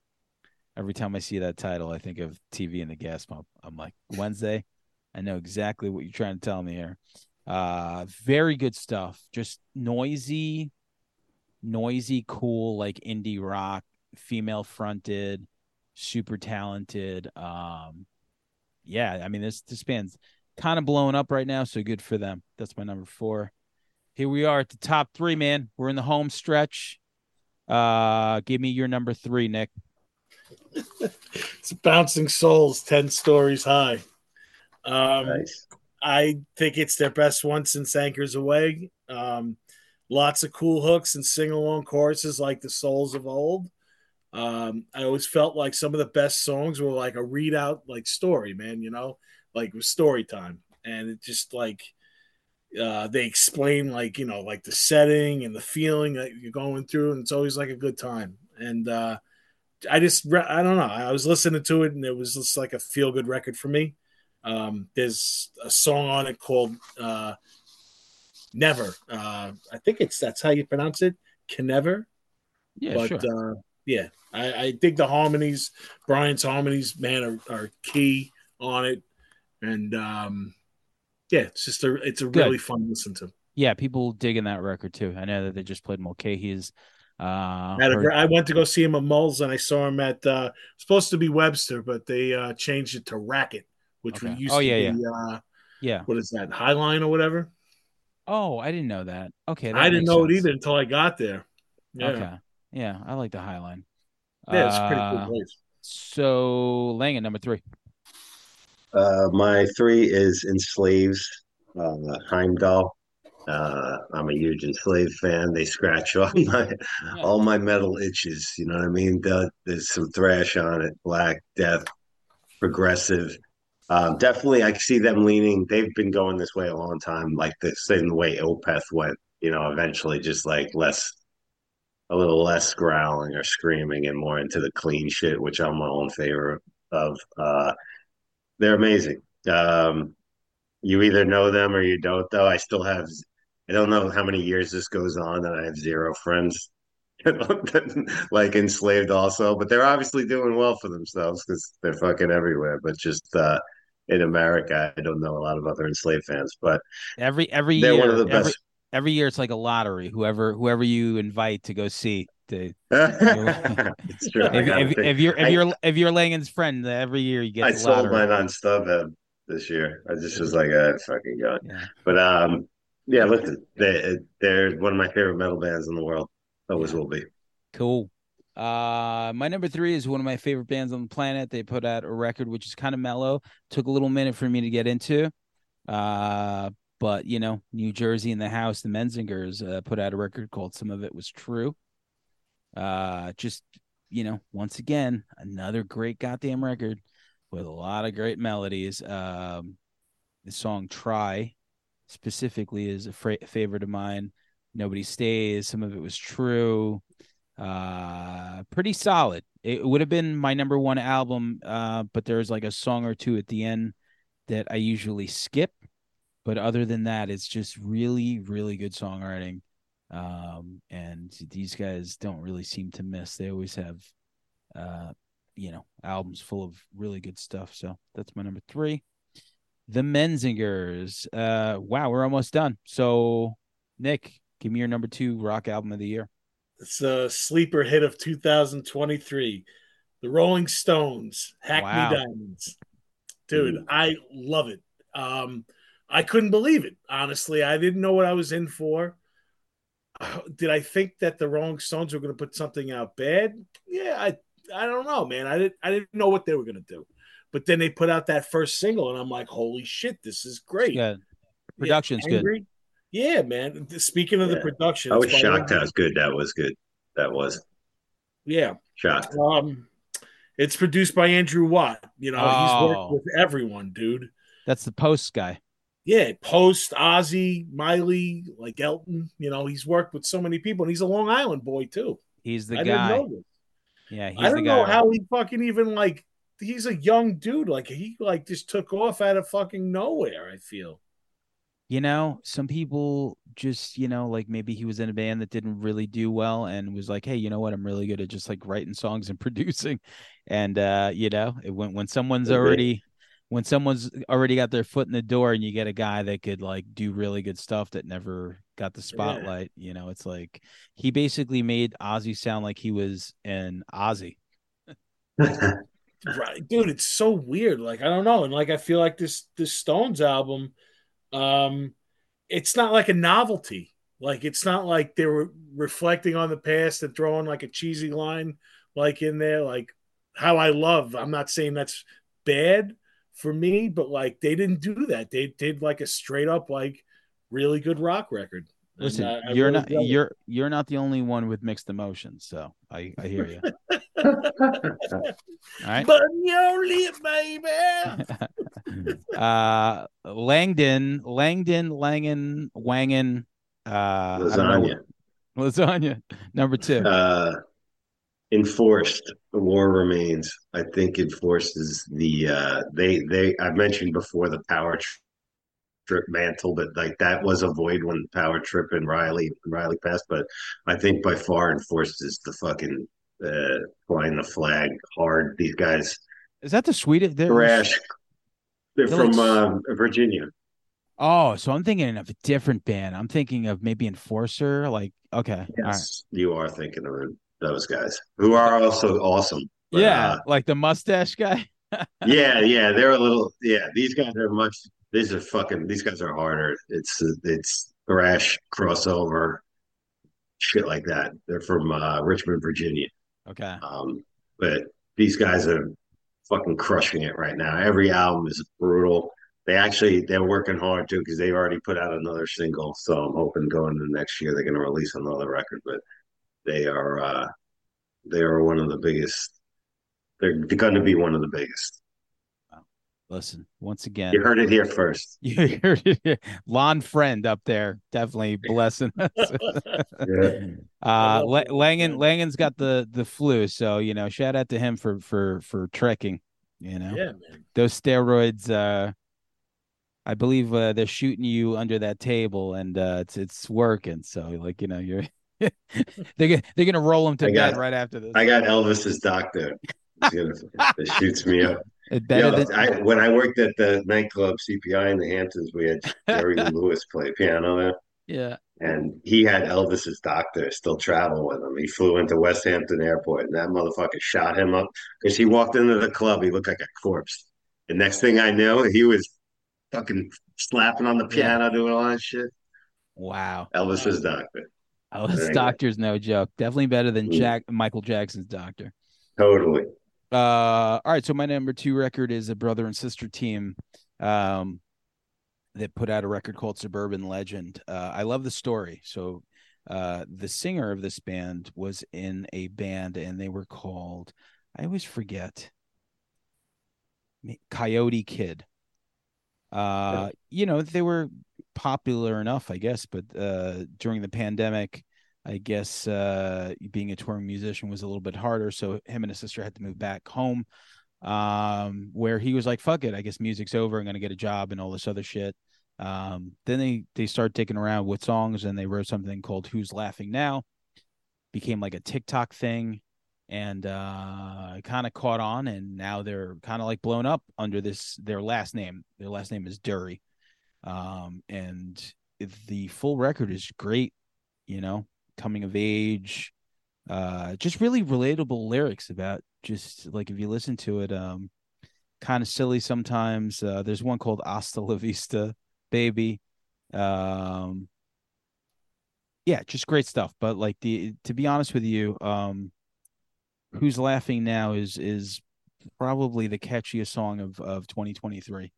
every time i see that title i think of tv and the gas pump. I'm like wednesday? I know exactly what you're trying to tell me here. Uh very good stuff. Just noisy noisy cool like indie rock female fronted super talented um yeah i mean this this band's kind of blowing up right now so good for them. That's my number four here we are at the top three man we're in the home stretch uh give me your number three nick It's Bouncing Souls, 10 stories high. Um, Nice. I think it's their best one since Anchors Aweigh. Um, lots of cool hooks and sing along choruses like the Souls of Old. Um, I always felt like some of the best songs were like a readout, like story, man, you know, like it was story time. And it just like, uh, they explain like, you know, like the setting and the feeling that you're going through. And it's always like a good time. And, uh, I just, I don't know. I was listening to it and it was just like a feel good record for me. Um, there's a song on it called uh, "Never." Uh, I think it's that's how you pronounce it, can "Never." yeah but sure uh, yeah, I, I dig the harmonies. Brian's harmonies, man, are, are key on it, and um, yeah, it's just a it's a Good. really fun listen to. yeah people digging that record too i know that they just played mulcahy's uh a I went to go see him at Mulls, and I saw him at uh, supposed to be Webster, but they uh, changed it to Racket, which Okay. used Oh, to yeah, be uh, yeah what is that Highline or whatever. oh i didn't know that okay that I didn't know it either until I got there. Yeah, okay yeah i like the highline yeah, it's a pretty Uh, cool place. so langan number three Uh, my three is Enslaved's, uh, Heimdall. Uh, I'm a huge Enslaved fan. They scratch all my all my metal itches. You know what I mean? The- There's some thrash on it, black, death, progressive. Um, definitely, I see them leaning. They've been going this way a long time, like the same way Opeth went. You know, eventually, just like less a little less growling or screaming and more into the clean shit, which I'm all in favor of. Uh, they're amazing. Um, you either know them or you don't, though. I still have, I don't know how many years this goes on, and I have zero friends like enslaved also, but they're obviously doing well for themselves because they're fucking everywhere. But just uh, in America, I don't know a lot of other enslaved fans, but every every they're year, one of the every, best. every year it's like a lottery. Whoever whoever you invite to go see. It's true. If, if, if you're if you're if you're Langan's friend, every year you get I sold mine on StubHub this year. I just was like, ah, fucking god. Yeah. But um, yeah, listen, they they're one of my favorite metal bands in the world. Always will be. Cool. Uh, my number three is one of my favorite bands on the planet. They put out a record which is kind of mellow. Took a little minute for me to get into. Uh, but you know, New Jersey in the house, the Menzingers uh, put out a record called "Some of It Was True." Uh, just you know, once again, another great goddamn record with a lot of great melodies. Um, the song "Try" specifically is a fra- favorite of mine. Nobody stays. Some of it was true uh pretty solid it would have been my number one album uh but there's like a song or two at the end that i usually skip but other than that it's just really really good songwriting um and these guys don't really seem to miss they always have uh you know albums full of really good stuff so that's my number three the menzingers uh wow we're almost done so nick give me your number two rock album of the year It's a sleeper hit of 2023. The Rolling Stones, Hackney Wow. Diamonds. Dude, Ooh. I love it. Um, I couldn't believe it. Honestly, I didn't know what I was in for. Uh, Did I think that the Rolling Stones were going to put something out bad? Yeah, I I don't know, man. I didn't I didn't know what they were going to do. But then they put out that first single, and I'm like, holy shit, this is great. good production's good Yeah, man. Speaking of the production, I was shocked Andrew- how good that was. Good, that was Yeah. shocked. Um, it's produced by Andrew Watt. You know, he's Oh. worked with everyone, dude. That's the post guy. Yeah, Post, Ozzy, Miley, like Elton. You know, he's worked with so many people, and he's a Long Island boy too. He's the I guy. didn't know this. Yeah, he's I don't know how he fucking even like. He's a young dude. Like he like just took off out of fucking nowhere. I feel. you know, some people just, you know, like maybe he was in a band that didn't really do well and was like, hey, you know what? I'm really good at just like writing songs and producing. And uh, you know, it when when someone's already when someone's already got their foot in the door and you get a guy that could like do really good stuff that never got the spotlight, you know, it's like he basically made Ozzy sound like he was an Ozzy. right. Dude it's so weird. Like i don't know. And like i feel like this this stones album um it's not like a novelty. Like it's not like they were reflecting on the past and throwing like a cheesy line like in there like how i love. I'm not saying that's bad for me but like they didn't do that they did like a straight up like really good rock record Listen, uh, I you're really not you're you're not the only one with mixed emotions, so I I hear you. All right. but your lip, baby uh Langdon, Langdon, Langen, Wangen, uh I know Lasagna. lasagna. Number two. Uh, enforced. The war remains. I think enforced is the uh, they they. I mentioned before the power tri- trip mantle, but like that was a void when power trip and Riley Riley passed. But I think by far enforces the fucking uh, flying the flag hard. These guys Is that the sweetest? there- thrash. They're They're from like- uh, Virginia. Oh, so I'm thinking of a different band. I'm thinking of maybe Enforcer. Like, okay. All right. Yes, you are thinking of those guys who are also awesome. But, Yeah, uh, like the mustache guy. yeah, yeah, they're a little. Yeah, these guys are much. These are fucking. These guys are harder. It's it's thrash crossover, shit like that. They're from uh, Richmond, Virginia. Okay. Um, but these guys are fucking crushing it right now. Every album is brutal. They actually they're working hard too because they've already put out another single. So I'm hoping going into next year they're going to release another record. But they are uh, they are one of the biggest. They're going to be one of the biggest. Listen, once again, You heard it here first. you heard it. Lon friend up there, definitely blessing us. Yeah. Uh, love La- that, Langan, man. Langan's got the the flu, so you know, shout out to him for for for trekking. You know, Yeah, man. those steroids. Uh, I believe uh, they're shooting you under that table, and uh, it's it's working. So like you know, you're they're gonna they're gonna roll him to I bed right after this. I got Elvis's doctor. Gonna, that shoots me up. It better Yo, than I, when I worked at the nightclub CPI in the Hamptons, we had Jerry Lewis play piano there, yeah. and he had Elvis's doctor still travel with him. He flew into West Hampton Airport, and that motherfucker shot him up because he walked into the club. He looked like a corpse. The next thing I know, he was fucking slapping on the piano, doing all that shit. Wow. Elvis's doctor, Oh, this Very doctor's no joke. Definitely better than Mm. Jack Michael Jackson's doctor. totally. Uh, all right. So my number two record is a brother and sister team, um, that put out a record called Suburban Legend. Uh, I love the story. So, uh, the singer of this band was in a band, and they were called. I always forget. Coyote Kid. Uh, you know, they were popular enough, I guess, but uh, during the pandemic, I guess uh, being a touring musician was a little bit harder. So him and his sister had to move back home, um, where he was like, "Fuck it, I guess music's over. I'm gonna get a job and all this other shit." Um, then they they started taking around with songs, and they wrote something called "Who's Laughing Now." Became like a TikTok thing, and uh, kind of caught on, and now they're kind of like blown up under this their last name. Their last name is Dury, um, and the full record is great. You know, coming of age, uh, just really relatable lyrics about just like if you listen to it, um, kind of silly sometimes. Uh, there's one called "Hasta La Vista, Baby." Um, yeah, just great stuff. But like the to be honest with you, um, "Who's Laughing Now" is is probably the catchiest song of of 2023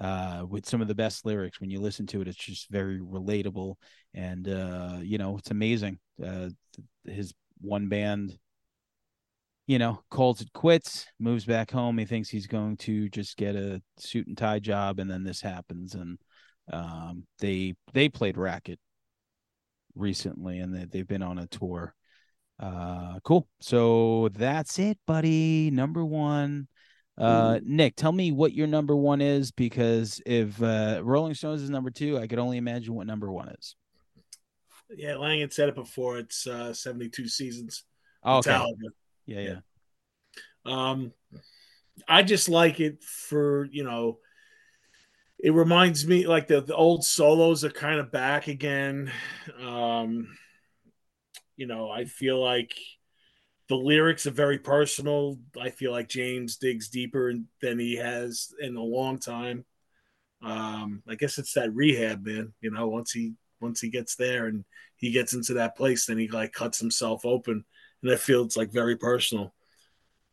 uh, with some of the best lyrics. When you listen to it, it's just very relatable, and uh, you know it's amazing. Uh, his one band, you know, calls it quits, moves back home. He thinks he's going to just get a suit and tie job, and then this happens, and um, they they played racket recently, and they, they've been on a tour. Uh, cool. So that's it, buddy. Number one. Uh, Nick, tell me what your number one is because if uh, Rolling Stones is number two, I could only imagine what number one is. Yeah, Lang had said it before. It's uh, 72 seasons. Oh, okay. Metallica. Yeah, yeah. Um, I just like it for you know. It reminds me like the, the old solos are kind of back again. Um, you know, I feel like the lyrics are very personal. I feel like James digs deeper than he has in a long time. Um, I guess it's that rehab, man. You know, once he once he gets there and he gets into that place, then he like cuts himself open, and I feel it's like very personal.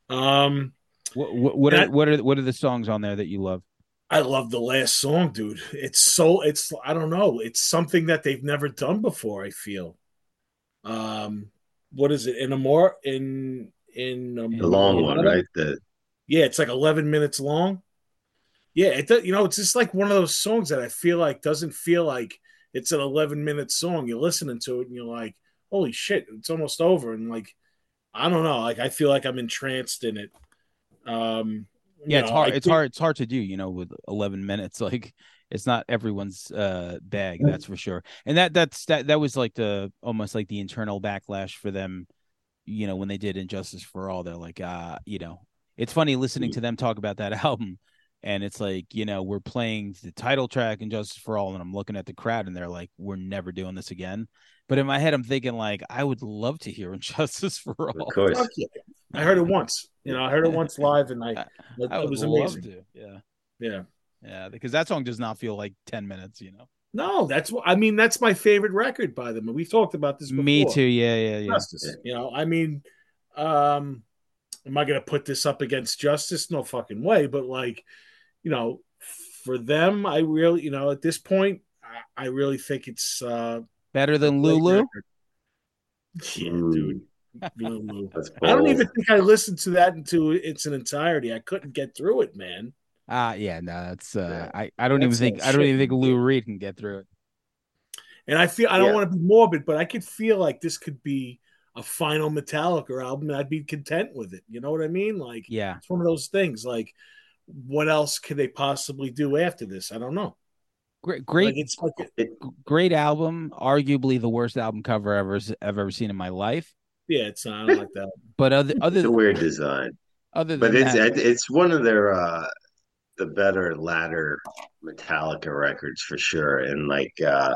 Um, What what what are what are what are the songs on there that you love? I love the last song, dude. It's so it's I don't know. It's something that they've never done before. I feel. Um, what is it in a more in in um, The long one, right? The Yeah, it's like eleven minutes long. Yeah, it does, you know it's just like one of those songs that I feel like doesn't feel like it's an eleven minute song. You're listening to it and you're like, holy shit, it's almost over. And like, I don't know, like I feel like I'm entranced in it. Um, you Yeah, it's hard. I It's think- hard. It's hard to do. You know, with eleven minutes, like it's not everyone's uh bag. That's for sure. And that that's that that was like the almost like the internal backlash for them. You know, when they did And Justice for All, they're like, uh, you know, it's funny listening to them talk about that album. And it's like, you know, we're playing the title track And Justice for All, and I'm looking at the crowd, and they're like, we're never doing this again. But in my head, I'm thinking like, I would love to hear And Justice for All. of course. I heard it once. You know, I heard it once live, and I it, I it would was love amazing. to. Yeah. Yeah. Yeah, because that song does not feel like 10 minutes, you know. No, that's what I mean. That's my favorite record by them. We've talked about this. Before. Me too. Yeah, yeah, yeah. Justice. You know, I mean, um, am I going to put this up against Justice? No fucking way. But like, you know, for them, I really, you know, at this point, I, I really think it's uh, Better than a Lulu. record. Yeah, Mm. dude. Lulu. I don't even think I listened to that into its an entirety. I couldn't get through it, man. Uh yeah, no, that's uh I, I don't That's even think I don't even think Lou. Reed can get through it. And I feel I don't Yeah. want to be morbid, but I could feel like this could be a final Metallica album. And I'd be content with it. You know what I mean? Like Yeah. it's one of those things. Like, what else could they possibly do after this? I don't know. Great Like great it's like great album, arguably the worst album cover ever I've ever seen in my life. yeah, it's not I don't like that. But other It's other a weird design, other but than it's that, it's one of their uh the better latter Metallica records for sure. And like uh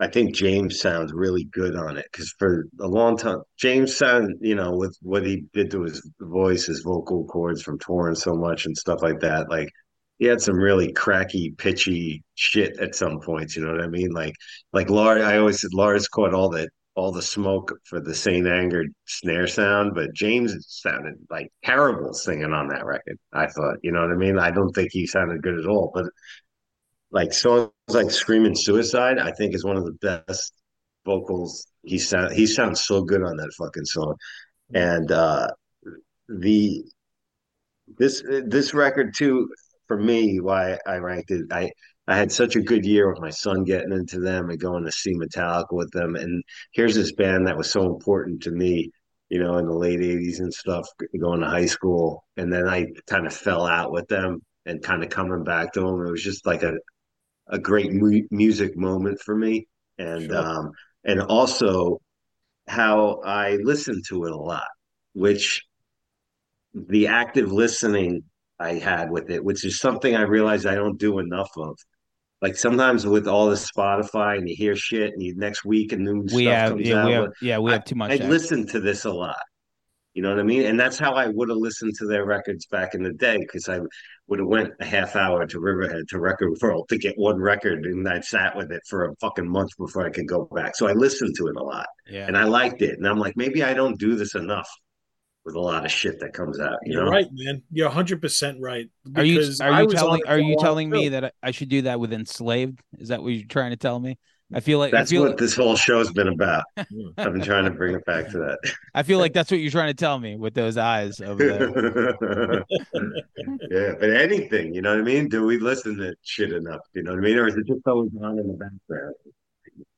I think James sounds really good on it because for a long time, James sound, you know, with what he did to his voice, his vocal cords from touring so much and stuff like that. Like he had some really cracky, pitchy shit at some points. You know what I mean? Like, like Lars, I always said Lars caught all the all the smoke for the Saint Anger snare sound, but James sounded like terrible singing on that record. I thought, you know what I mean? I don't think he sounded good at all, but like songs like "Screaming Suicide," I think is one of the best vocals. He sound he sounds so good on that fucking song, and uh, the this this record too for me why I ranked it. I I had such a good year with my son getting into them and going to see Metallica with them, and here's this band that was so important to me. You know, in the late '80s and stuff, going to high school, and then I kind of fell out with them, and kind of coming back to them. It was just like a a great mu- music moment for me, and Sure. um, and also how I listened to it a lot, which the active listening I had with it, which is something I realized I don't do enough of. Like sometimes with all the Spotify and you hear shit, and you next week and new we stuff have comes yeah, out. we have yeah, we I, have too much. I act- listen to this a lot. You know what I mean? And that's how I would have listened to their records back in the day because I would have went a half hour to Riverhead to Record World to get one record, and I sat with it for a fucking month before I could go back. So I listened to it a lot, yeah. and I liked it. And I'm like, maybe I don't do this enough with a lot of shit that comes out. You You're know? right, man. You're 100 percent right. Are you are you telling are you telling me too. that I should do that with enslaved? Is that what you're trying to tell me? I feel like That's feel what like, this whole show's been about. I've been trying to bring it back to that. I feel like that's what you're trying to tell me with those eyes over there. yeah, but anything, you know what I mean? Do we listen to shit enough? You know what I mean? Or is it just always on in the background?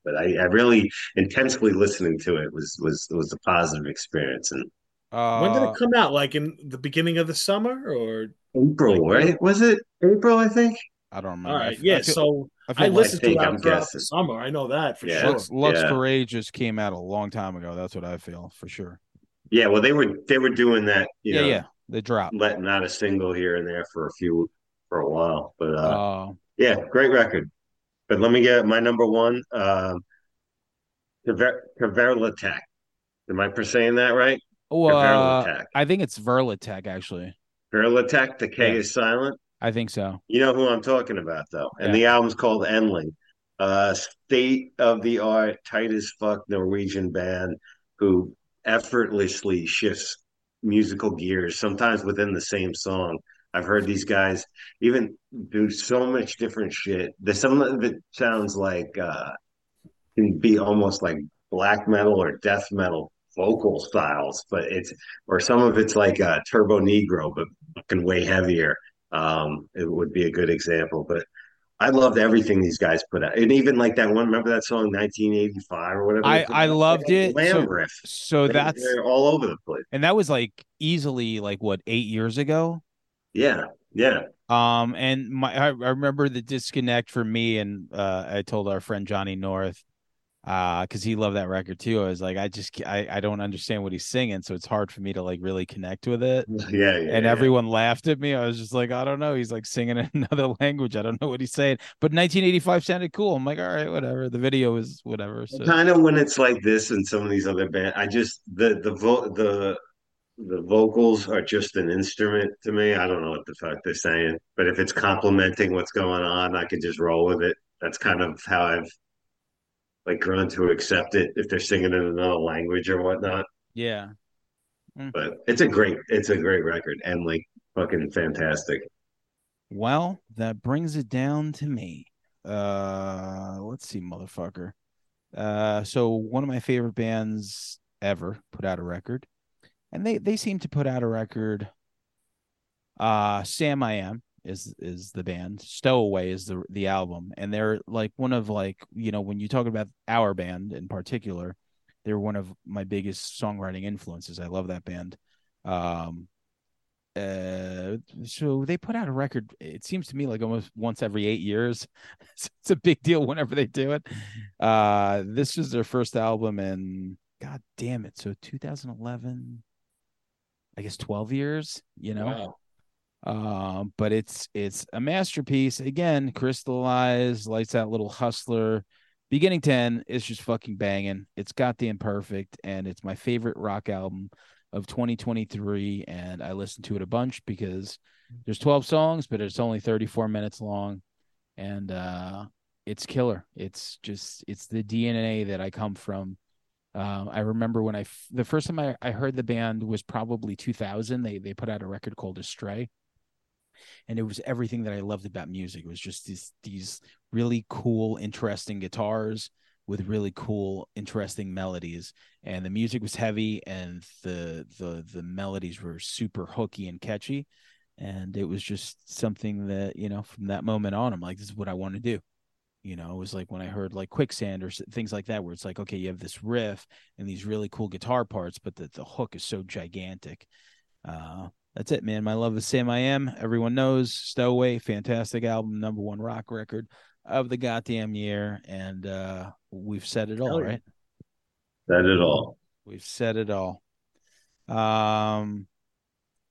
But I, I really intensely listening to it was was was a positive experience. And when did Uh, it come out? Like in the beginning of the summer, or April, right? Was it April? I think. I don't remember. all I yeah. I feel, so I I feel like listened to think it I'm throughout the summer. I know that for Yeah. sure. Lux, Lux Yeah. Parade just came out a long time ago. That's what I feel for sure. Yeah, well, they were they were doing that. You yeah, know, yeah. The drop. letting out a single here and there for a few for a while. But uh, Uh, yeah, great record. But let me get my number one. Um, Kaverlatek. Am I per saying that right? Oh, uh, I think it's Verlatech actually. Kaverlatek. The K Yeah. is silent. I think so. You know who I'm talking about, though. And Yeah. the album's called Endling. Uh, state of the art, tight as fuck Norwegian band who effortlessly shifts musical gears, sometimes within the same song. I've heard these guys even do so much different shit. There's some of it sounds like uh, can be almost like black metal or death metal vocal styles, but it's or some of it's like a Turbonegro, but fucking way heavier. Um, it would be a good example, but I loved everything these guys put out, and even like that one. Remember that song, 1985 or whatever. I- I loved Like it. So- riff. So They- that's they're all over the place. and that was like easily like what eight years ago. Yeah, yeah. Um, and my I, I remember the disconnect for me, and uh, I told our friend Johnny North, uh, because he loved that record too. I was like, I just I I don't understand what he's singing, so it's hard for me to like really connect with it. Yeah, yeah. and yeah. everyone laughed at me. I was just like, I don't know. He's like singing in another language. I don't know what he's saying. But 1985 sounded cool. I'm like, all right, whatever. The video is whatever. So kind of when it's like this and some of these other bands, I just the the vo- the the vocals are just an instrument to me. I don't know what the fuck they're saying, but if it's complementing what's going on, I can just roll with it. That's kind of how I've like grown to accept it if they're singing in another language or whatnot. yeah. But it's a great, it's a great record and like fucking fantastic. Well, that brings it down to me. Uh, let's see, motherfucker. Uh, so one of my favorite bands ever put out a record, and they they seem to put out a record. Uh, Sam I Am, is is the band. Stowaway is the the album, and they're like one of like you know when you talk about our band in particular, they're one of my biggest songwriting influences. I love that band. Um, uh, so they put out a record. It seems to me like almost once every eight years. it's a big deal whenever they do it. Uh, this was their first album, and god damn it, so 2011. I guess 12 years. You know. Wow. Um, but it's it's a masterpiece. Again, crystallized, lights out little hustler. Beginning 10 is just fucking banging. It's goddamn perfect, and it's my favorite rock album of 2023. And I listened to it a bunch because there's 12 songs, but it's only 34 minutes long. And uh it's killer. It's just it's the DNA that I come from. Um, I remember when I f- the first time I, I heard the band was probably 2000. They they put out a record called Astray, and it was everything that I loved about music. It was just these these really cool, interesting guitars with really cool, interesting melodies, and the music was heavy, and the the the melodies were super hooky and catchy, and it was just something that you know from that moment on, I'm like, this is what I want to do. You know, it was like when I heard like Quicksand or things like that, where it's like, okay, you have this riff and these really cool guitar parts, but the the hook is so gigantic. Uh, that's it, man. My love is Samiam. Everyone knows Stowaway, fantastic album, number one rock record of the goddamn year. And uh we've said it all, right? Hell Said it all. We've said it all. Um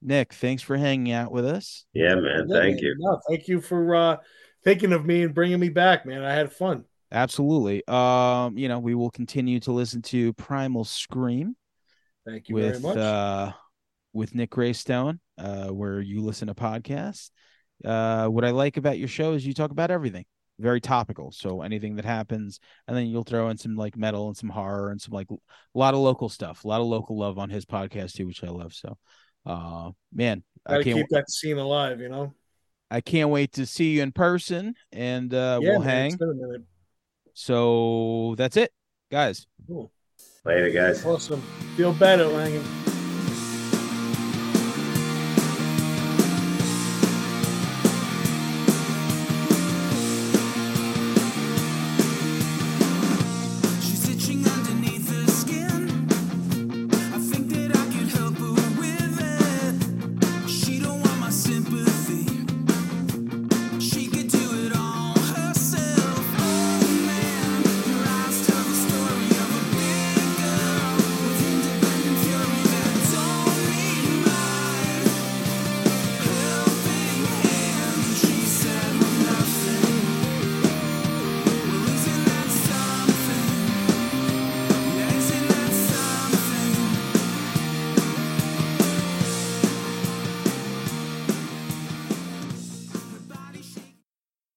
Nick, thanks for hanging out with us. Yeah, man. Yeah, Thank man. you. No, thank you for uh, thinking of me and bringing me back, man. I had fun. Absolutely. Um, you know, we will continue to listen to Primal Scream Thank you with very much. uh with Nick Greystone, uh, where you listen to podcasts. Uh, what I like about your show is you talk about everything, very topical. So anything that happens, and then you'll throw in some like metal and some horror and some like a lot of local stuff, a lot of local love on his podcast too, which I love. So, uh, man, I Gotta can't keep that scene alive, you know. I can't wait to see you in person, and uh, yeah, we'll man, hang. It's been a minute. So that's it, guys. Cool. Later, guys. Awesome. Feel better, Langan.